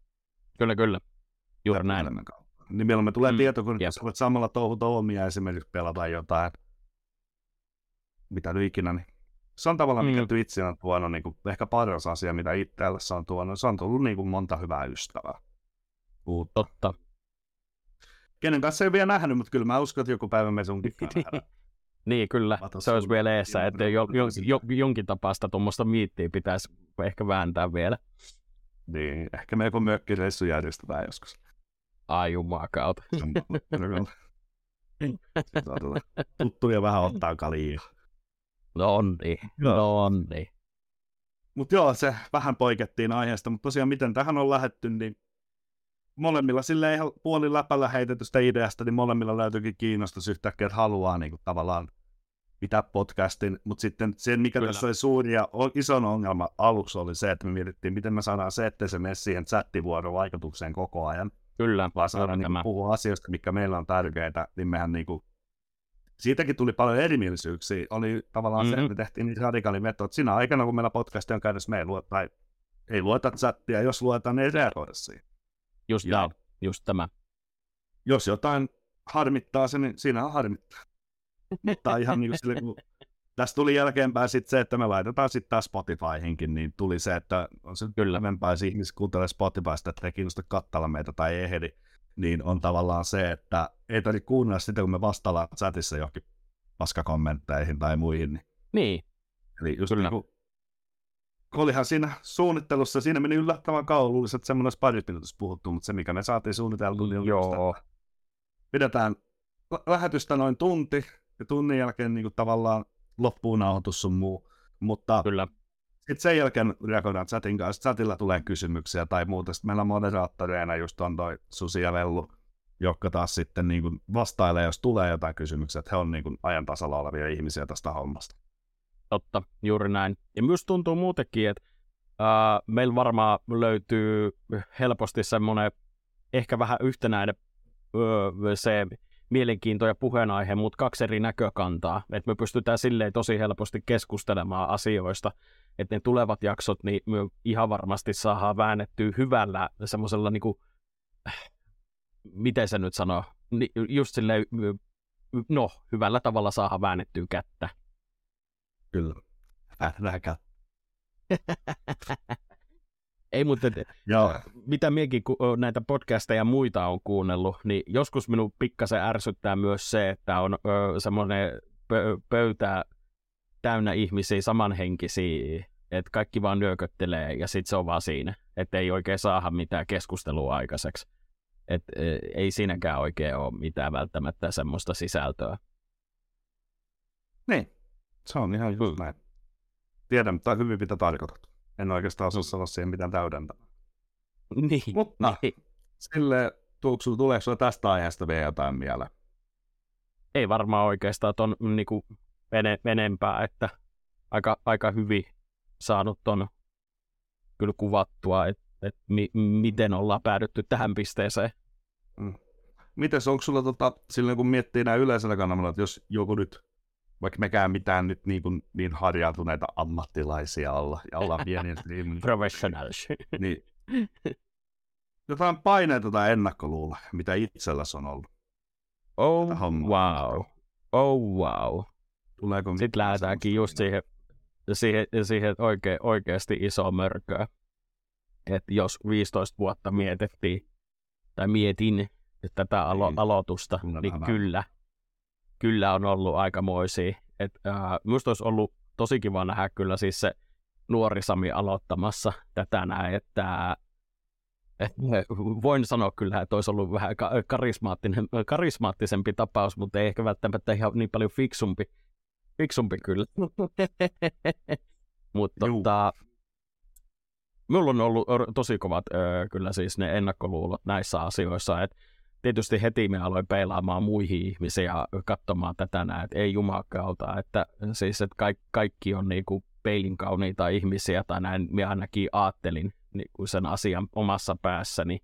Speaker 1: Kyllä, kyllä. Juuri näin.
Speaker 2: kautta. Niin milloin me tulee
Speaker 1: Mm,
Speaker 2: tietokone, jos voit samalla touhuta omia esimerkiksi pelata jotain, mitä nyt ikinä, niin se on tavallaan, mikä
Speaker 1: Mm.
Speaker 2: Twitch on tuonut niin kuin, ehkä paras asia, mitä itselle se on tuonut. Se on tullut niin kuin, monta hyvää ystävää. Uutta.
Speaker 1: Totta.
Speaker 2: Kenen kanssa ei vielä nähnyt, mutta kyllä mä uskon, että joku päivä me sunkin. (laughs)
Speaker 1: Niin, kyllä. Se olisi vielä eessä, että jo, jo, jo, jonkin tapaista tuommoista miittiä pitäisi ehkä vääntää vielä.
Speaker 2: Niin, ehkä me joku mökkireissu järjestetään joskus.
Speaker 1: Ai jumakauta.
Speaker 2: Tuttuja vähän ottaa kalia.
Speaker 1: No on niin. No on niin.
Speaker 2: Mutta joo, se vähän poikettiin aiheesta, mutta tosiaan miten tähän on lähetty, niin molemmilla sille ihan puolin läpällä heitetystä ideasta, niin molemmilla löytyykin kiinnostus yhtäkkiä, että haluaa niin kuin, tavallaan pitää podcastin, mutta sitten se, mikä
Speaker 1: Kyllä.
Speaker 2: Tässä oli suuri ja o- ison ongelma aluksi oli se, että me mietittiin, miten me saadaan se, ettei se mene siihen chattivuoron vaikutukseen koko ajan,
Speaker 1: Kyllä.
Speaker 2: vaan saadaan niin
Speaker 1: tämä.
Speaker 2: puhua asioista, mikä meillä on tärkeitä, niin mehän niin kuin, siitäkin tuli paljon erimielisyyksiä. Oli tavallaan mm-hmm. se, että me tehtiin niitä radikaalimetodit. että Siinä aikana, kun meillä podcast on käynnissä, me ei lueta, tai ei lueta chattia, jos luetaan, niin ei reagoida siihen.
Speaker 1: Just
Speaker 2: Ja-
Speaker 1: näin. Just tämä.
Speaker 2: Jos jotain harmittaa se, niin siinä on harmittaa. Mutta ihan niin kuin sille, kun tästä tuli jälkeenpäin sitten se, että me laitetaan sitten taas Spotifyhinkin, niin tuli se, että on se
Speaker 1: Kyllä.
Speaker 2: jos ihmiset kuuntelee Spotifysta, että ei kiinnosta kattella meitä tai ei ehdi, niin on tavallaan se, että ei tarvitse kuunnella sitä, kun me vastaillaan chatissa johonkin paskakommentteihin tai muihin. Niin,
Speaker 1: Niin.
Speaker 2: eli just
Speaker 1: Kyllä.
Speaker 2: niin kuin, olihan siinä suunnittelussa, siinä meni yllättävän kauan, luulisin, että semmoinen olisi parissa minuutissa puhuttu, mutta se, mikä me saatiin suunniteltua, niin
Speaker 1: Joo.
Speaker 2: pidetään lä- lähetystä noin tunti, ja tunnin jälkeen niin kuin tavallaan loppuun nauhoitus sun muu, mutta
Speaker 1: Kyllä.
Speaker 2: sitten sen jälkeen reagoidaan chatin kanssa, chatilla tulee kysymyksiä tai muuta. Sitten meillä moderaattoreina just on toi Susi ja Vellu, jotka taas sitten niin kuin vastailee, jos tulee jotain kysymyksiä, että he on niin kuin ajan tasalla olevia ihmisiä tästä hommasta.
Speaker 1: Totta, juuri näin. Ja myös tuntuu muutenkin, että ää, meillä varmaan löytyy helposti semmoinen ehkä vähän yhtenäinen öö, se mielenkiinto ja puheenaihe, mutta kaksi eri näkökantaa. Että me pystytään silleen tosi helposti keskustelemaan asioista, että ne tulevat jaksot, niin me ihan varmasti saadaan väännettyä hyvällä semmoisella niinku, miten se nyt sanoo, Ni, just silleen, no, hyvällä tavalla saadaan väännettyä kättä.
Speaker 2: Kyllä. Nähdään. (laughs)
Speaker 1: Ei, mutta
Speaker 2: Joo.
Speaker 1: mitä ö, näitä podcasteja ja muita on kuunnellut, niin joskus minun pikkasen ärsyttää myös se, että on ö, semmoinen pö, pöytä täynnä ihmisiä samanhenkisiä, että kaikki vaan nyököttelee ja sitten se on vaan siinä, että ei oikein saada mitään keskustelua aikaiseksi. Et, ö, ei siinäkään oikein ole mitään välttämättä semmoista sisältöä.
Speaker 2: Niin. Se on ihan just näin. Tiedän, mutta hyvin mitä tarkoitat. En oikeastaan osaa sanoa siihen mitään täydentämään. (laughs)
Speaker 1: Niin,
Speaker 2: Mutta
Speaker 1: niin.
Speaker 2: sille, tuuksu, tuleeko sinulla tästä aiheesta vielä jotain mieleen?
Speaker 1: ei varmaan oikeastaan ton niinku ene, enempää, että aika, aika hyvin saanut ton kyllä kuvattua, että et mi, miten ollaan päädytty tähän pisteeseen.
Speaker 2: Mites, onko sulla tota, silloin kun miettii näin yleisellä kannalla, että jos joku nyt, vaikka mekään mitään nyt niin, kuin, niin harjaantuneita ammattilaisia olla, ja ollaan (laughs) pieniä streaming,
Speaker 1: Professionals.
Speaker 2: niin jotain paineita tai ennakkoluuloja, mitä itselläsi on ollut.
Speaker 1: Oh wow. Oh wow.
Speaker 2: Tuleeko
Speaker 1: Sitten lähdetäänkin just siihen, siihen, siihen oikein, oikeasti iso mörköä. Että jos 15 vuotta mietittiin, tai mietin tätä alo-
Speaker 2: Niin.
Speaker 1: aloitusta, niin
Speaker 2: vähän.
Speaker 1: kyllä, kyllä on ollut aikamoisia. Et, äh, minusta olisi ollut tosi kiva nähdä kyllä siis se nuori Sami aloittamassa tätä näin, että et, voin sanoa kyllä, että olisi ollut vähän ka- karismaattinen, karismaattisempi tapaus, mutta ei ehkä välttämättä ihan niin paljon fiksumpi, fiksumpi kyllä. (laughs) mutta tota, Mulla on ollut tosi kovat öö, kyllä siis ne ennakkoluulot näissä asioissa, että tietysti heti me aloin peilaamaan muihin ihmisiin ja katsomaan tätä näin, että ei jumakauta, että siis että kaikki, kaikki on niinku peilin kauniita ihmisiä tai näin minä ainakin ajattelin niinku sen asian omassa päässäni,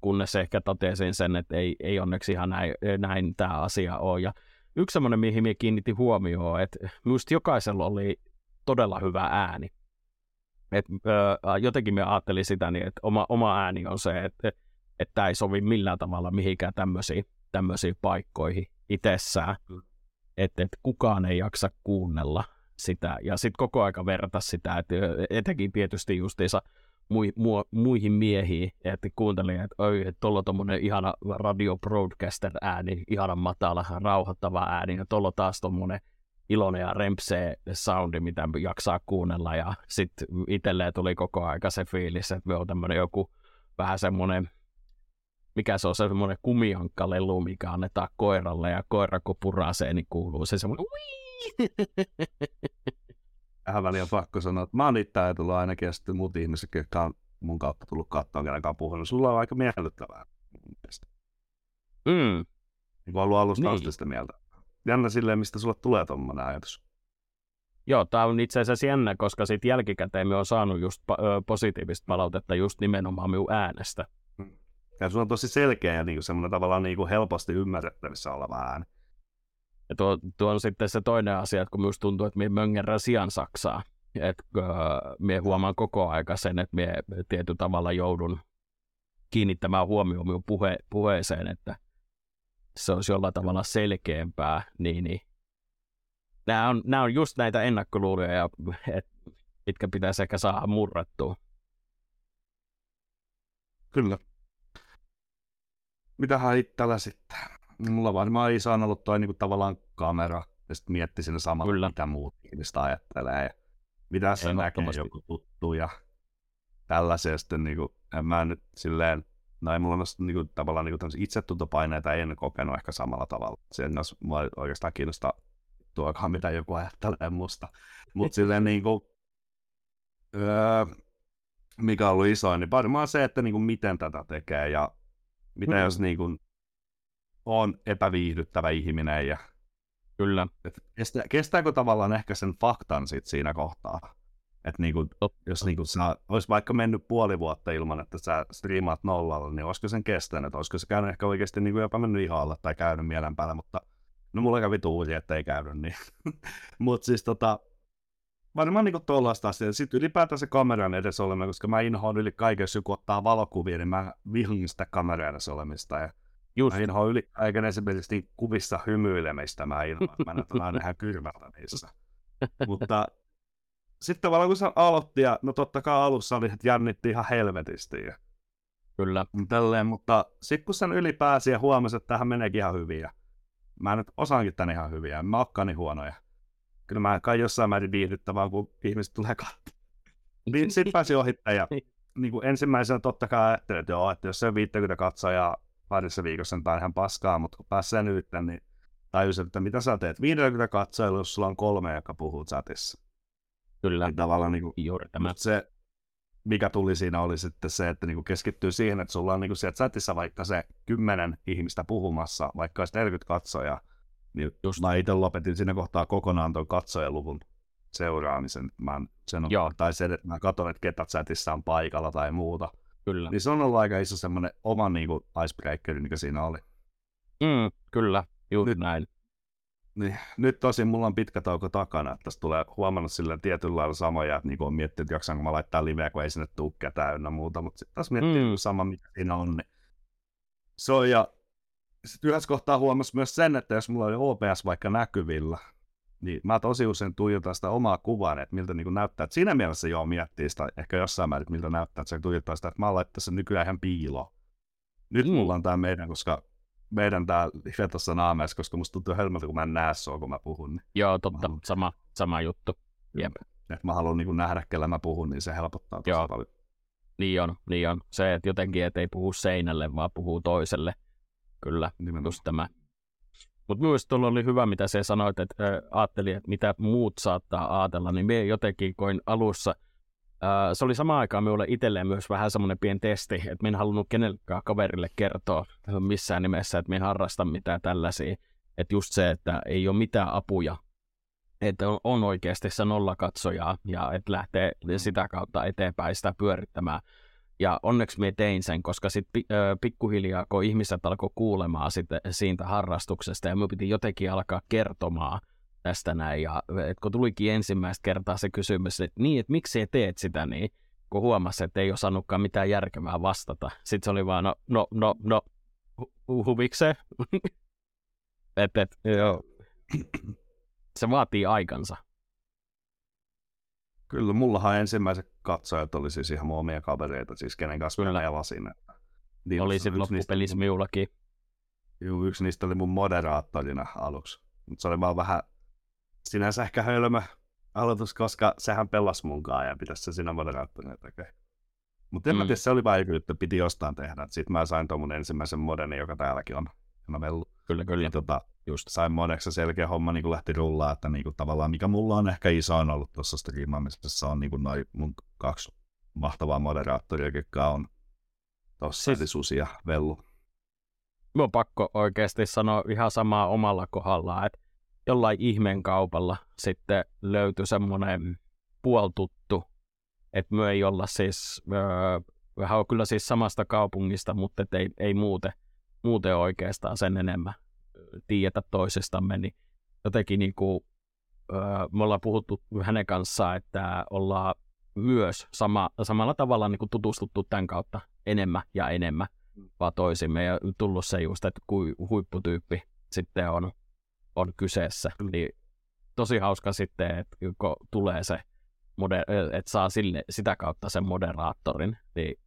Speaker 1: kunnes ehkä totesin sen, että ei, ei onneksi ihan näin, näin tämä asia ole. Ja yksi semmoinen, mihin minä kiinnitin huomioon, että minusta jokaisella oli todella hyvä ääni. Et, ö, jotenkin me ajattelin sitä niin, että oma, oma ääni on se, että että tämä ei sovi millään tavalla mihinkään tämmöisiin, tämmöisiin paikkoihin itsessään. Että et kukaan ei jaksa kuunnella sitä. Ja sitten koko aika verrata sitä, että etenkin tietysti justiinsa mui, mu, muihin miehiin, että kuuntelin, että oi, tuolla on tuommoinen ihana radio broadcaster ääni, ihana matala, rauhoittava ääni, ja tuolla taas tuommoinen iloinen ja rempsee soundi, mitä jaksaa kuunnella, ja sitten itselleen tuli koko aika se fiilis, että me on tämmöinen joku vähän semmoinen, mikä se on, se semmoinen kumiankkalelu, mikä annetaan koiralle, ja koira kun purasee, niin kuuluu se semmoinen
Speaker 2: Vähän väliä pakko sanoa, että mä oon itse ajatellut ainakin, ja sitten muut ihmiset, jotka on mun kautta tullut katsoa, kenen kanssa puhunut, sulla on aika miellyttävää.
Speaker 1: Mm.
Speaker 2: Niin kuin ollut alusta niin. sitä mieltä. Jännä silleen, mistä sulle tulee tuommoinen ajatus.
Speaker 1: Joo, tämä on itse asiassa jännä, koska sitten jälkikäteen me on saanut just positiivista palautetta just nimenomaan minun äänestä.
Speaker 2: Ja sulla on tosi selkeä ja niinku semmoinen tavallaan niinku helposti ymmärrettävissä oleva ääni.
Speaker 1: Ja tuo, tuo on sitten se toinen asia, että kun minusta tuntuu, että minä möngerän sijan Saksaa. Että äh, minä huomaan koko aika sen, että minä tietyllä tavalla joudun kiinnittämään huomioon minun puhe, puheeseen, että se olisi jollain tavalla selkeämpää, niin, niin nämä on, nämä on just näitä ennakkoluuloja, ja, et, mitkä pitäisi ehkä saada murrattua.
Speaker 2: Kyllä. Mitähän itsellä sitten? Mulla varmaan ei saanut ollut toi niinku tavallaan kamera, ja sitten mietti sinne samalla, Kyllä. mitä muut ihmiset ajattelee, ja mitä se näkee joku tuttu, ja tällaisia sitten niinku, en mä nyt silleen, no ei mulla ole niinku, tavallaan niinku itsetuntopaineita en kokenut ehkä samalla tavalla. Sen jos mua oikeastaan kiinnostaa tuokaan, mitä joku ajattelee musta. Mutta silleen (laughs) niinku, öö, mikä on ollut isoin, niin varmaan se, että niinku, miten tätä tekee ja mitä mm. jos niinku, on epäviihdyttävä ihminen ja
Speaker 1: Kyllä.
Speaker 2: Et kestää, kestääkö tavallaan ehkä sen faktan sit siinä kohtaa? Että niinku, jos niinku sä olisi vaikka mennyt puoli vuotta ilman, että sä striimaat nollalla, niin olisiko sen kestänyt? Olisiko se käynyt ehkä oikeasti niinku jopa mennyt ihan alle tai käynyt mielen päällä, mutta no mulla kävi tuusi, että ei käynyt niin. (laughs) mutta siis tota, varmaan niinku tuollaista asiaa. Sitten ylipäätään se kameran edessä olemme, koska mä inhoan yli kaiken, jos joku ottaa valokuvia, niin mä vihaan sitä kameran edessä olemista. Ja Just. Mä inhoan yli kaiken esimerkiksi kuvissa hymyilemistä, mä inhoan. Mä näytän ihan kylmältä niissä. mutta sitten tavallaan kun se aloitti, ja no totta kai alussa oli, että jännitti ihan helvetisti. Ja
Speaker 1: Kyllä.
Speaker 2: Tälleen, mutta sitten kun sen yli pääsi ja huomasi, että tähän meneekin ihan hyvin, ja mä nyt osaankin tän ihan hyvin, ja mä oonkaan niin huonoja. Kyllä mä kai jossain määrin viihdyttävää, kun ihmiset tulee katsomaan. (laughs) Niin sitten pääsi ohittaja. Niin kuin ensimmäisenä totta kai ajattelin, että joo, että jos se on 50 katsojaa parissa viikossa, niin tämä on ihan paskaa, mutta kun pääsi sen nyt, niin tajusin, että mitä sä teet 50 katsojilla, jos sulla on kolme, joka puhuu chatissa.
Speaker 1: Kyllä,
Speaker 2: niin tavallaan niin kuin,
Speaker 1: juuri tämä.
Speaker 2: Se, mikä tuli siinä, oli sitten se, että niin kuin keskittyy siihen, että sulla on niin kuin siellä chatissa vaikka se kymmenen ihmistä puhumassa, vaikka olisi 40 katsojaa, niin Just. mä itse lopetin siinä kohtaa kokonaan tuon katsojaluvun seuraamisen. Mä sen on, Joo. tai se, että mä katson, että ketä chatissa on paikalla tai muuta.
Speaker 1: Kyllä.
Speaker 2: Niin se on ollut aika iso semmoinen oma niin kuin, icebreaker, mikä siinä oli.
Speaker 1: Mm, kyllä, juuri nyt, näin.
Speaker 2: Niin, nyt tosin mulla on pitkä tauko takana, että tässä tulee huomannut sillä tietyllä lailla samoja, että niin on miettinyt, että jaksaanko mä laittaa liveä, kun ei sinne tule ketään ynnä muuta, mutta sitten taas miettii mm. sama, mikä siinä on. Niin se on, ja sitten yhdessä kohtaa huomasi myös sen, että jos mulla oli OBS vaikka näkyvillä, niin mä tosi usein tuijotan sitä omaa kuvaa, että miltä niin näyttää. Että siinä mielessä joo miettii sitä ehkä jossain määrin, että miltä näyttää, että se tuijottaa sitä, että mä oon sen nykyään ihan piilo. Nyt mm. mulla on tämä meidän, koska meidän tää live tuossa naameessa, koska musta tuntuu hölmöltä, kun mä en näe sua, kun mä puhun. Niin
Speaker 1: joo, totta, haluan... sama, sama juttu. Jep.
Speaker 2: Että mä haluan niin nähdä, kellä mä puhun, niin se helpottaa tosi joo. paljon.
Speaker 1: Niin on, niin on. Se, että jotenkin, että ei puhu seinälle, vaan puhuu toiselle. Kyllä, Nimenomaan. just tämä mutta myös tuolla oli hyvä, mitä se sanoit, että äh, ajattelin, että mitä muut saattaa ajatella, niin me jotenkin koin alussa, äh, se oli samaan aikaan minulle itselleen myös vähän semmoinen pieni testi, että minä en halunnut kenellekään kaverille kertoa missään nimessä, että minä en harrasta mitään tällaisia. Että just se, että ei ole mitään apuja, että on, on oikeasti se nolla katsojaa ja että lähtee sitä kautta eteenpäin sitä pyörittämään. Ja onneksi me tein sen, koska sitten pikkuhiljaa, kun ihmiset alkoi kuulemaan sit, siitä harrastuksesta, ja me piti jotenkin alkaa kertomaan tästä näin. Ja et kun tulikin ensimmäistä kertaa se kysymys, että niin, että miksi teet sitä, niin kun huomasi, että ei osannutkaan mitään järkevää vastata. Sitten se oli vaan, no, no, no, no hu- huvikseen. (laughs) et, et, joo. Se vaatii aikansa.
Speaker 2: Kyllä, mullahan ensimmäiset katsojat oli siis ihan mun omia kavereita, siis kenen kanssa
Speaker 1: Kyllä.
Speaker 2: mä elasin. Niin,
Speaker 1: Oli
Speaker 2: niistä-
Speaker 1: loppupelissä minullakin.
Speaker 2: Juu, yksi niistä oli mun moderaattorina aluksi. Mutta se oli vaan vähän sinänsä ehkä hölmö aloitus, koska sehän pelasi munkaan ja pitäisi se siinä moderaattorina tekee. Mutta en mm. mä tiedä, se oli vaan juttu, piti jostain tehdä. Sitten mä sain tuon mun ensimmäisen modeni, joka täälläkin on. Mä vellu.
Speaker 1: Kyllä, kyllä.
Speaker 2: Ja tota,
Speaker 1: Just.
Speaker 2: sain modeksi ja selkeä homma niin lähti rullaa, että niin kuin, tavallaan mikä mulla on ehkä isoin ollut tuossa striimaamisessa on niin kuin noin mun kaksi mahtavaa moderaattoria, jotka on tossa
Speaker 1: Siis-
Speaker 2: eli Susi ja Vellu.
Speaker 1: Minun on pakko oikeasti sanoa ihan samaa omalla kohdallaan, että jollain ihmeen kaupalla sitten löytyi semmoinen puoltuttu, että me ei olla siis, öö, vähän on kyllä siis samasta kaupungista, mutta et ei, ei muuten, muuten oikeastaan sen enemmän tiedetä toisestamme, niin jotenkin niin kuin, öö, me ollaan puhuttu hänen kanssaan, että ollaan myös sama, samalla tavalla niin kuin tutustuttu tämän kautta enemmän ja enemmän vaan toisimme ja tullut se just, että kui huipputyyppi sitten on, on kyseessä. Niin tosi hauska sitten, että kun tulee se, moder- että saa sille, sitä kautta sen moderaattorin, niin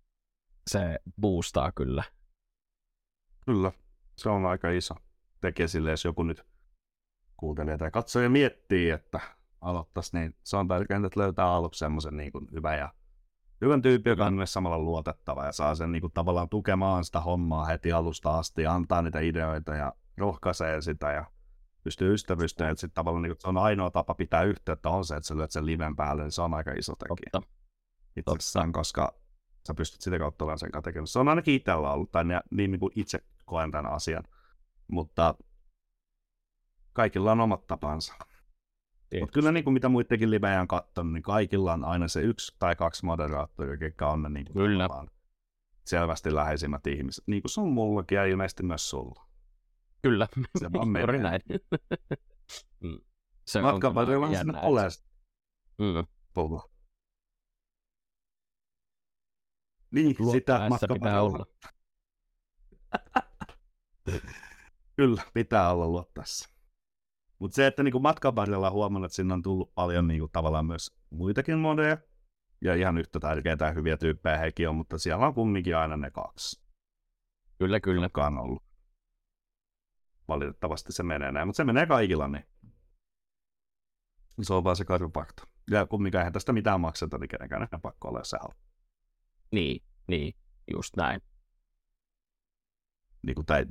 Speaker 1: se boostaa kyllä.
Speaker 2: Kyllä, se on aika iso tekijä sille, jos joku nyt kuuntelee tai katsoo ja miettii, että aloittaisi, niin se on tärkeintä, että löytää aluksi semmoisen niin kuin hyvän ja hyvän tyypin, joka on myös samalla luotettava ja saa sen niin kuin, tavallaan tukemaan sitä hommaa heti alusta asti ja antaa niitä ideoita ja rohkaisee sitä ja pystyy ystävystyä, että sit tavallaan niin kuin, se on ainoa tapa pitää yhteyttä on se, että sä lyöt sen liven päälle, niin se on aika iso tekijä itsessään, koska sä pystyt sitä kautta olemaan sen kanssa tekemään. Se on ainakin itsellä ollut, tai niin, niin, niin kuin itse koen tämän asian. Mutta kaikilla on omat tapansa. Mutta kyllä niin kuin mitä muidenkin livejä on katsonut, niin kaikilla on aina se yksi tai kaksi moderaattoria, jotka on ne niin kuin
Speaker 1: Kyllä.
Speaker 2: selvästi läheisimmät ihmiset. Niin kuin se on mullakin ja ilmeisesti myös sulla.
Speaker 1: Kyllä,
Speaker 2: Se vaan (laughs) menee.
Speaker 1: näin. (laughs) Mm. Se on
Speaker 2: Matkan varrella
Speaker 1: jännä,
Speaker 2: sinne
Speaker 1: että-
Speaker 2: ole
Speaker 1: Mm.
Speaker 2: Niin,
Speaker 1: Luo-
Speaker 2: sitä matkan
Speaker 1: pitää olla. (laughs)
Speaker 2: Kyllä, pitää olla luottaessa. Mutta se, että niinku matkan varrella on huomannut, että sinne on tullut paljon niinku tavallaan myös muitakin modeja, ja ihan yhtä tärkeitä ja hyviä tyyppejä hekin on, mutta siellä on kumminkin aina ne kaksi,
Speaker 1: Kyllä, kyllä.
Speaker 2: jotka on ollut. Valitettavasti se menee näin, mutta se menee kaikilla niin. Se on vaan se karu fakta. Ja kumminkaan eihän tästä mitään makseta, niin kenenkään ei pakko olla, jos haluaa.
Speaker 1: Niin, niin, just näin.
Speaker 2: Niin kuin tai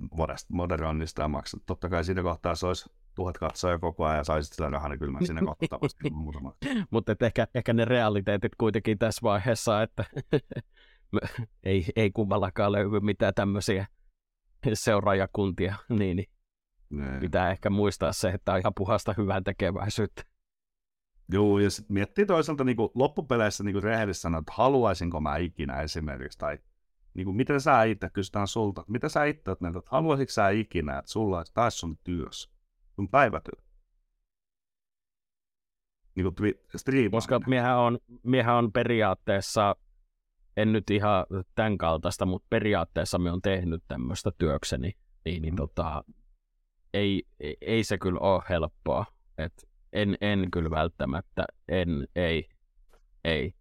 Speaker 2: moderoinnista ja makseta. Totta kai siinä kohtaa se olisi tuhat katsoja koko ajan ja saisit sitä rahaa, niin kyllä mä sinne kottavasti (laughs) muutama.
Speaker 1: Mutta ehkä, ehkä ne realiteetit kuitenkin tässä vaiheessa, että (laughs) ei, ei kummallakaan löydy mitään tämmöisiä seuraajakuntia, niin, niin
Speaker 2: Nee.
Speaker 1: pitää ehkä muistaa se, että on ihan puhasta hyvän tekeväisyyttä.
Speaker 2: Joo, ja sitten miettii toisaalta niin kuin loppupeleissä niin kuin rehellisesti sanoa, että haluaisinko mä ikinä esimerkiksi, tai niin kuin, miten sä itse, kysytään sulta, mitä sä itse oot mieltä, että haluaisitko sä ikinä, että sulla olisi taas sun työssä, sun päivätyö. Niin kuin twi-.
Speaker 1: Koska miehän on, miehän on periaatteessa, en nyt ihan tämän kaltaista, mutta periaatteessa me on tehnyt tämmöistä työkseni, niin, niin
Speaker 2: Mm.
Speaker 1: tota, ei, ei, se kyllä ole helppoa. Et en, en kyllä välttämättä, en, ei, ei.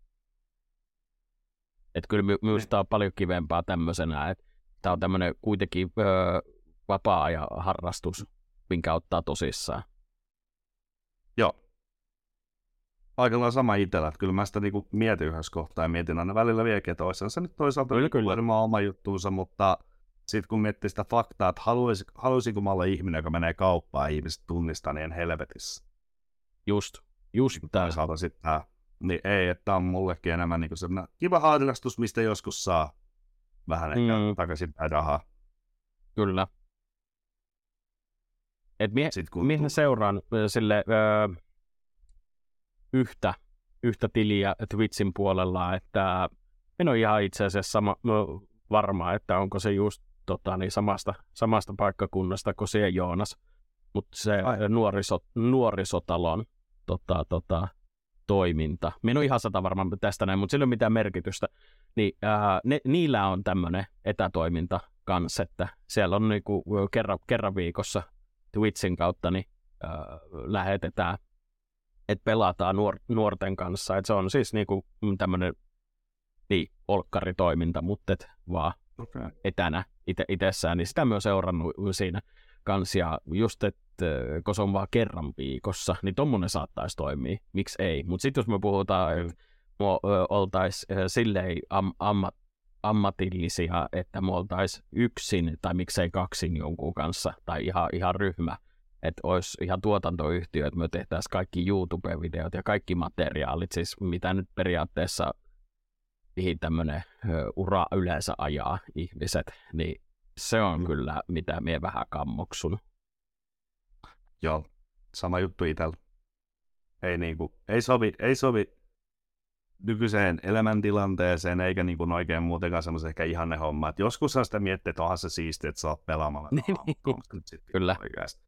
Speaker 1: Et kyllä my, minusta on paljon kivempaa tämmöisenä, että tämä on tämmöinen kuitenkin öö, vapaa-ajan harrastus, minkä ottaa tosissaan.
Speaker 2: Joo. Aika lailla sama itsellä, että kyllä mä sitä niinku mietin yhdessä kohtaa ja mietin aina välillä vieläkin, että olisi se nyt toisaalta
Speaker 1: Kyllä,
Speaker 2: niinku
Speaker 1: kyllä.
Speaker 2: varmaan oma juttuunsa, mutta sitten kun miettii sitä faktaa, että haluais, haluaisinko mä olla ihminen, joka menee kauppaan ja ihmiset tunnistaa niin helvetissä.
Speaker 1: Just, just tämä.
Speaker 2: Toisaalta sitten niin ei, että on mullekin enemmän niinku semmoinen kiva harrastus, mistä joskus saa vähän ehkä
Speaker 1: Mm.
Speaker 2: takaisin rahaa.
Speaker 1: Kyllä. Et mie,
Speaker 2: Sit kun
Speaker 1: miehen
Speaker 2: tuu-
Speaker 1: seuraan sille ö, yhtä, yhtä tiliä Twitchin puolella, että en ole ihan itse asiassa sama, no, varma, että onko se just tota, niin samasta, samasta paikkakunnasta kuin se Joonas. mutta se nuoriso, nuorisotalon tota, tota, toiminta. Minä en ole ihan sata varmaan tästä näin, mutta sillä ei ole mitään merkitystä. Niin, ää, ne, niillä on tämmöinen etätoiminta kanssa, että siellä on niinku kerran, kerran viikossa Twitchin kautta niin, ää, lähetetään, että pelataan nuor, nuorten kanssa. Et se on siis niinku tämmöinen niin, olkkaritoiminta, mutta et vaan okay. etänä ite, itsessään, niin sitä myös seurannut siinä kanssa. Ja just, että kun se on vaan kerran viikossa, niin tommonen saattaisi toimia. Miksi ei? Mutta sitten jos me puhutaan, oltaisiin silleen am, ammat, ammatillisia, että me oltaisiin yksin tai miksei kaksin jonkun kanssa tai ihan, ihan ryhmä, että olisi ihan tuotantoyhtiö, että me tehtäisiin kaikki YouTube-videot ja kaikki materiaalit, siis mitä nyt periaatteessa mihin tämmöinen ura yleensä ajaa ihmiset, niin se on mm. kyllä, mitä mie vähän kammoksun.
Speaker 2: Joo, sama juttu itsellä. Ei, niinku, ei, sovi, ei sovi nykyiseen elämäntilanteeseen, eikä niinku oikein muutenkaan semmoisen ehkä ihanne homma. Et joskus saa sitä miettiä, että onhan se siistiä, että sä oot pelaamalla.
Speaker 1: Niin, kyllä.
Speaker 2: Oikeasti.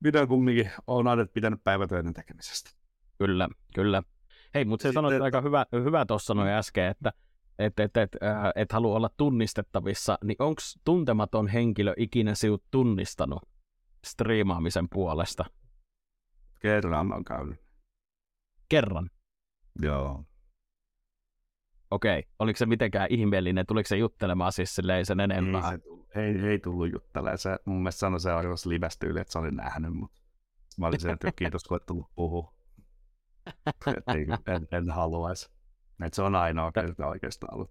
Speaker 2: Mitä kumminkin on aina pitänyt päivätöiden tekemisestä.
Speaker 1: Kyllä, kyllä. Hei, mutta se sanoit aika hyvä, hyvä tuossa noin äsken, että et, et, et, äh, et halua olla tunnistettavissa, niin onko tuntematon henkilö ikinä sinut tunnistanut striimaamisen puolesta?
Speaker 2: Kerran on käynyt.
Speaker 1: Kerran?
Speaker 2: Joo.
Speaker 1: Okei, oliko se mitenkään ihmeellinen? Tuliko se juttelemaan siis silleen sen enempää?
Speaker 2: Ei, se tullut, ei, ei tullut juttelemaan. Se, mun mielestä sanoi se arvos livestä että se oli nähnyt, mutta mä olin sen, että kiitos kun et tullut puhua. Niin, en, en haluaisi. Et se on ainoa kerta oikeastaan ollut.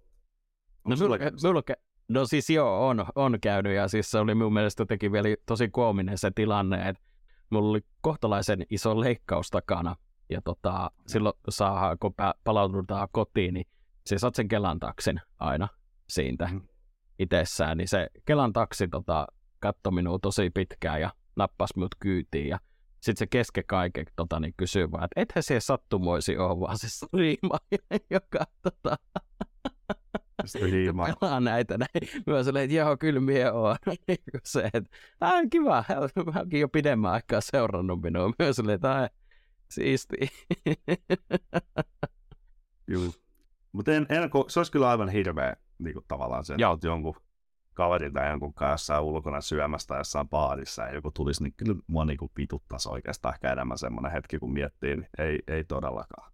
Speaker 1: No, mulla, mulla, no siis joo, on, on käynyt ja siis se oli mun mielestä jotenkin vielä tosi koominen se tilanne, että mulla oli kohtalaisen iso leikkaus takana ja tota, silloin saa, kun palaudutaan kotiin, niin se saat sen Kelan taksin aina siitä mm. itsessään, niin se Kelan taksi tota, katsoi minua tosi pitkään ja nappasi minut kyytiin ja sitten se keske kaiken tota, niin kysyy vaan, että ethän se sattumoisi ole, vaan se striimaaja, (laughs) joka tota, (laughs) pelaa näitä näin. Mä sanoin, että joo, kyllä mie oon. (laughs) se, että kiva, hänkin jo pidemmän aikaa seurannut minua. Mä sanoin, että siisti.
Speaker 2: Joo. Mutta en, en, se olisi kyllä aivan hirveä niin kuin tavallaan se, että jonkun kaverin tai jonkun kanssa ulkona syömästä jossain baarissa ja joku tulisi, niin kyllä mua niin kuin pituttaisi oikeastaan ehkä enemmän semmoinen hetki, kun miettii, niin ei, ei todellakaan.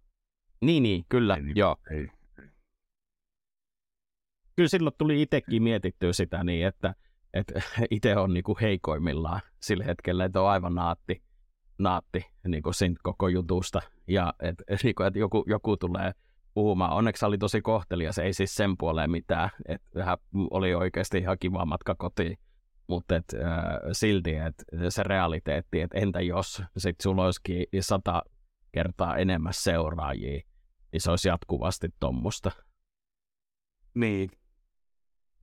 Speaker 1: Niin, niin, kyllä, ei, niin, joo. Ei, ei. Kyllä silloin tuli itsekin mietittyä sitä niin, että, että (laughs) itse on niin kuin heikoimmillaan sillä hetkellä, että on aivan naatti, naatti niin kuin koko jutusta ja että, (laughs) niin kuin, että joku, joku tulee – puhumaan. Onneksi oli tosi kohtelias, ei siis sen puoleen mitään. Että oli oikeasti ihan kiva matka kotiin. Mutta et, äh, silti, että se realiteetti, että entä jos sit sulla olisikin sata kertaa enemmän seuraajia, niin se olisi jatkuvasti tuommoista.
Speaker 2: Niin.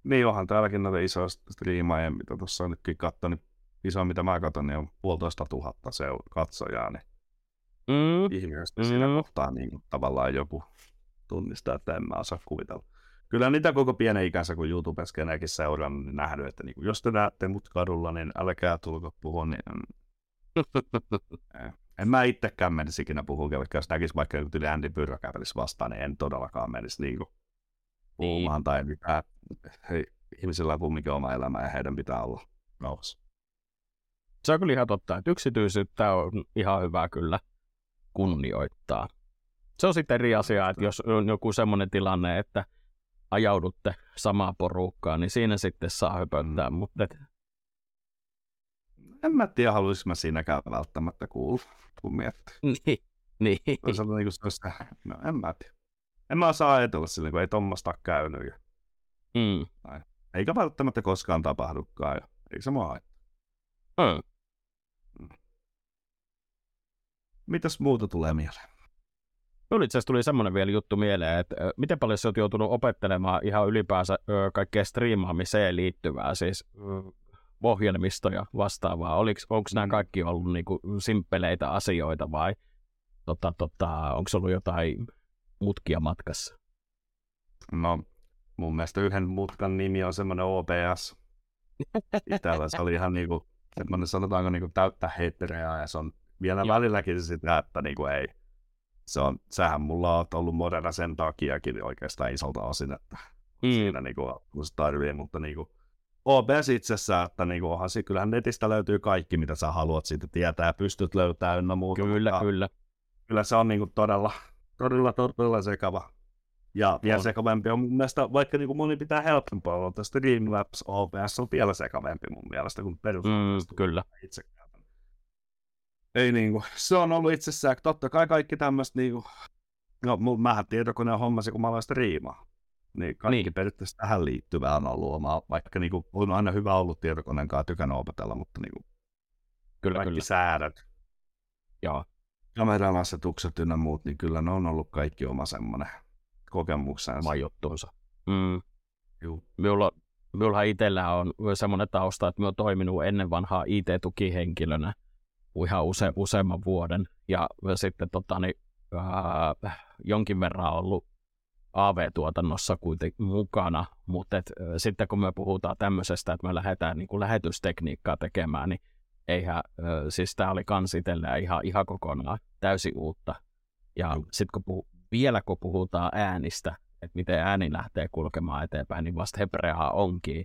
Speaker 2: Niin onhan täälläkin noita isoja striimaajia, mitä tuossa on nytkin katsoin, niin iso mitä mä katson, niin on puolitoista tuhatta seur- katsojaa, niin mm. ihmisestä mm. siinä kohtaa niin tavallaan joku tunnistaa, että en mä osaa kuvitella. Kyllä niitä koko pienen ikänsä, kun YouTubessa kenäkin seurannut, niin nähnyt, että niin jos te näette mut kadulla, niin älkää tulko puhua, niin (laughs) en mä itsekään menisi ikinä puhua, jos näkisi vaikka joku tyli Andy Pyrrä kävelisi vastaan, niin en todellakaan menisi niin kuin puhumaan niin. tai mitään. Hei, ihmisillä on kumminkin oma elämä ja heidän pitää olla nousu.
Speaker 1: Se on kyllä ihan totta, että yksityisyyttä on ihan hyvä kyllä kunnioittaa. Se on sitten eri asia, että jos on joku semmoinen tilanne, että ajaudutte samaa porukkaa, niin siinä sitten saa höpöttää, mm. mutta... Et...
Speaker 2: En mä tiedä, haluaisinko mä siinäkään välttämättä kuulla, (laughs) kun miettii.
Speaker 1: Niin, niin.
Speaker 2: Toisaalta niin kuin se, no en mä tiedä. En mä saa ajatella sille, kun ei tuommoista ole käynyt. Ja... Mm. Näin. Eikä välttämättä koskaan tapahdukaan. Ja... Eikö se mua haittaa? Mm. Mitäs muuta tulee mieleen?
Speaker 1: Minulle itse tuli semmoinen vielä juttu mieleen, että miten paljon sä oot joutunut opettelemaan ihan ylipäänsä kaikkea striimaamiseen liittyvää, siis ohjelmistoja vastaavaa. Onko nämä kaikki ollut niinku simppeleitä asioita vai tota, tota, onko ollut jotain mutkia matkassa?
Speaker 2: No, mun mielestä yhden mutkan nimi on semmoinen OBS. Täällä se oli ihan niinku semmoinen sanotaanko niin kuin täyttä heittereä ja se on vielä
Speaker 1: Joo.
Speaker 2: välilläkin sitä, että niin kuin ei. Se on, sehän mulla on ollut moderna sen takiakin oikeastaan isolta osin, että
Speaker 1: Mm.
Speaker 2: siinä niin kuin, tarvii, mutta niin kuin, OBS itsessään, että niin kuin, onhan se, kyllähän netistä löytyy kaikki, mitä sä haluat siitä tietää pystyt löytämään ynnä muuta.
Speaker 1: Kyllä,
Speaker 2: mutta
Speaker 1: kyllä.
Speaker 2: kyllä se on niin kuin, todella, todella, todella sekava. Ja vielä
Speaker 1: On.
Speaker 2: sekavampi on mun mielestä, vaikka niin kuin moni pitää helpompaa olla, tästä Streamlabs OBS on vielä sekavampi mun mielestä kuin perus
Speaker 1: Mm, kyllä.
Speaker 2: itse. Ei niinku, (laughs) se on ollut itsessään, totta kai kaikki tämmöistä niinku, no mähän tietokoneen hommasi, kun mä aloin striimaa. Niin kaikki
Speaker 1: Niin.
Speaker 2: periaatteessa tähän liittyvää on ollut oma, vaikka niinku, on aina hyvä ollut tietokoneen kanssa tykännyt opetella, mutta niinku,
Speaker 1: Kyllä,
Speaker 2: kaikki
Speaker 1: kyllä.
Speaker 2: säädöt,
Speaker 1: Joo.
Speaker 2: kameran asetukset ynnä muut, niin kyllä ne on ollut kaikki oma semmoinen kokemuksensa.
Speaker 1: Oma juttuunsa. Mm.
Speaker 2: Juu.
Speaker 1: Minulla, minulla itsellä on semmoinen tausta, että minä olen toiminut ennen vanhaa IT-tukihenkilönä ihan use, useamman vuoden. Ja sitten tota, niin, ää, jonkin verran ollut AV-tuotannossa kuitenkin mukana, mutta et, ä, sitten kun me puhutaan tämmöisestä, että me lähdetään niin kuin lähetystekniikkaa tekemään, niin eihän, ä, siis tämä oli kans ihan, ihan kokonaan täysin uutta. Ja sitten kun puhu, vielä kun puhutaan äänistä, että miten ääni lähtee kulkemaan eteenpäin, niin vasta Hebreaa onkin.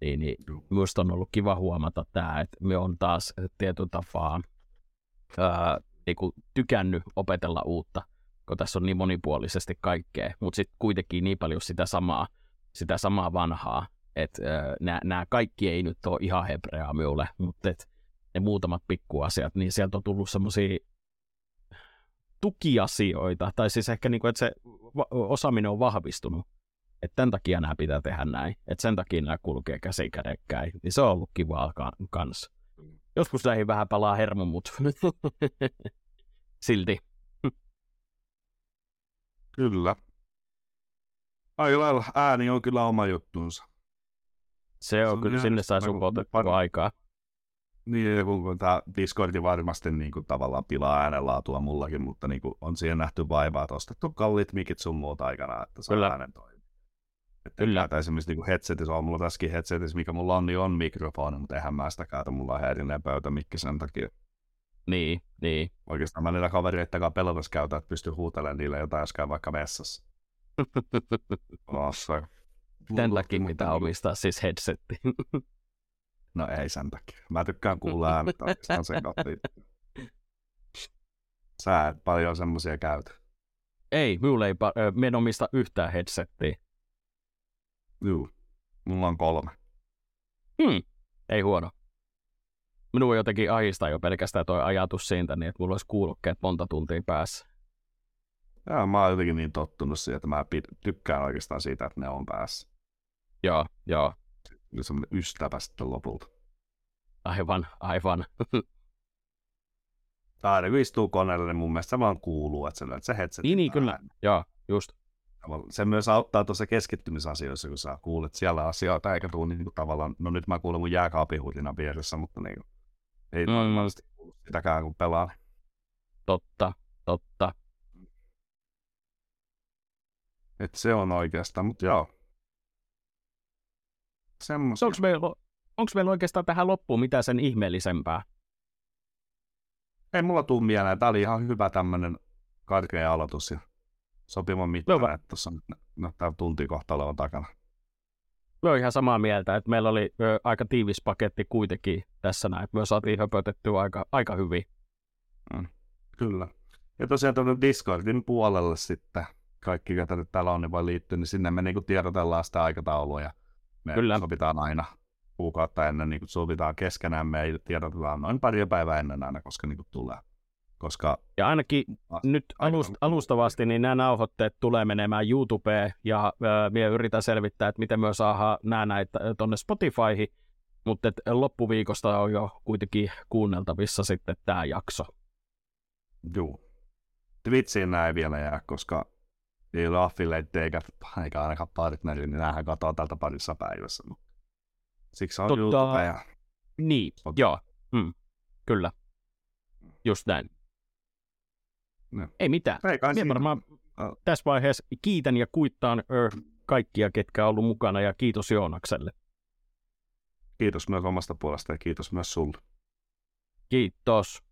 Speaker 1: Niin, niin minusta on ollut kiva huomata tämä, että me on taas tietyn tapaa ää, niinku tykännyt opetella uutta, kun tässä on niin monipuolisesti kaikkea, mutta sitten kuitenkin niin paljon sitä samaa, sitä samaa vanhaa, että nämä kaikki ei nyt ole ihan hebreaa minulle, mutta et ne muutamat pikkuasiat, niin sieltä on tullut semmoisia tukiasioita, tai siis ehkä niinku, että se osaaminen on vahvistunut, että tämän takia nämä pitää tehdä näin, että sen takia nämä kulkee käsi kädekkäin, niin se on ollut kivaa ka- kanssa. Joskus näihin vähän palaa hermo, mutta (laughs) silti.
Speaker 2: Kyllä. Aika lailla ääni on kyllä oma juttuunsa.
Speaker 1: Se on
Speaker 2: Se on
Speaker 1: kyllä, sinne saa supotettua
Speaker 2: aivan-
Speaker 1: aikaa.
Speaker 2: Niin, kun tämä Discordi varmasti niin kuin, tavallaan pilaa äänenlaatua mullakin, mutta niin kuin, on siihen nähty vaivaa, että ostettu kalliit mikit sun muuta aikana, että saa
Speaker 1: Kyllä.
Speaker 2: äänen toimia.
Speaker 1: Kyllä.
Speaker 2: Kyllä. esimerkiksi niin headsetissä on, mulla tässäkin headsetissä, mikä mulla on, niin on mikrofoni, mutta eihän mä sitä käytä, mulla on erillinen pöytämikki sen takia.
Speaker 1: Niin, niin.
Speaker 2: Oikeastaan mä niillä kavereiden kanssa pelatas käytän, että pystyy huutelemaan niille jotain, jos käy vaikka vessassa. Vassa. (laughs)
Speaker 1: Tämän takia pitää omistaa siis headsetti. (laughs)
Speaker 2: No ei sen takia. Mä tykkään kuulla äänet oikeastaan sen kautta. Sä et paljon semmosia käytä.
Speaker 1: ei, minulle ei pa- en omista yhtään headsettiä.
Speaker 2: Juu. Mulla on kolme.
Speaker 1: Hmm, ei huono. Minua jotenkin ahistaa jo pelkästään tuo ajatus siitä, niin että mulla olisi kuulokkeet monta tuntia päässä.
Speaker 2: Ja mä oon jotenkin niin tottunut siihen, että mä pid- tykkään oikeastaan siitä, että ne on päässä.
Speaker 1: Joo, joo,
Speaker 2: Kyllä semmoinen ystävä sitten lopulta.
Speaker 1: aivan, aivan. (laughs)
Speaker 2: Aina kun istuu koneella, niin mun mielestä se vaan kuuluu, että se löydät se headset.
Speaker 1: niin, niin, kyllä. Joo, just.
Speaker 2: Se myös auttaa tuossa keskittymisasioissa, kun sä kuulet siellä asioita, eikä tuu niin kuin tavallaan, no nyt mä kuulen mun jääkaapihurina vieressä, mutta niin kuin, ei
Speaker 1: Mm.
Speaker 2: normaalisti kuulu sitäkään, kun pelaa.
Speaker 1: Totta, totta.
Speaker 2: Et se on oikeastaan, mutta joo. Semmoisia.
Speaker 1: Onko meillä, onko meillä oikeastaan tähän loppuun mitään sen ihmeellisempää?
Speaker 2: Ei mulla tuu mieleen. Tää oli ihan hyvä tämmönen karkea aloitus ja sopivan mittainen, että tuossa no, tää tunti kohta olevan takana.
Speaker 1: Mä oon ihan samaa mieltä, että meillä oli ö, aika tiivis paketti kuitenkin tässä näin. että Me saatiin höpötettyä aika, aika hyvin.
Speaker 2: Kyllä. Ja tosiaan tuonne Discordin puolelle sitten, kaikki ketä nyt täällä on, niin voi liittyä, niin sinne me niinku tiedotellaan sitä aikataulua ja me
Speaker 1: Kyllä.
Speaker 2: sovitaan aina kuukautta ennen, niin sovitaan keskenään, me ei tiedotetaan noin pari päivää ennen aina, koska niinku tulee. Koska
Speaker 1: Ja ainakin
Speaker 2: Ah,
Speaker 1: nyt alust, alustavasti niin nämä nauhoitteet tulee menemään YouTubeen ja äh, minä yritän selvittää, että miten me saadaan nämä näitä tuonne Spotifyhin, mutta loppuviikosta on jo kuitenkin kuunneltavissa sitten tämä jakso.
Speaker 2: Juu. Twitchiin näin vielä jää, koska ei ole affiliate eikä, eikä ainakaan partneri, niin näähän katoaa tältä parissa päivässä. Siksi on
Speaker 1: Totta.
Speaker 2: YouTube ja
Speaker 1: Niin,
Speaker 2: Spotify.
Speaker 1: joo, mm, kyllä, just näin.
Speaker 2: No.
Speaker 1: Ei mitään. Minä varmaan
Speaker 2: Ah.
Speaker 1: tässä vaiheessa kiitän ja kuittaan ö, kaikkia, ketkä on ollut mukana ja kiitos Joonakselle.
Speaker 2: kiitos myös omasta puolesta ja kiitos myös sulle.
Speaker 1: Kiitos.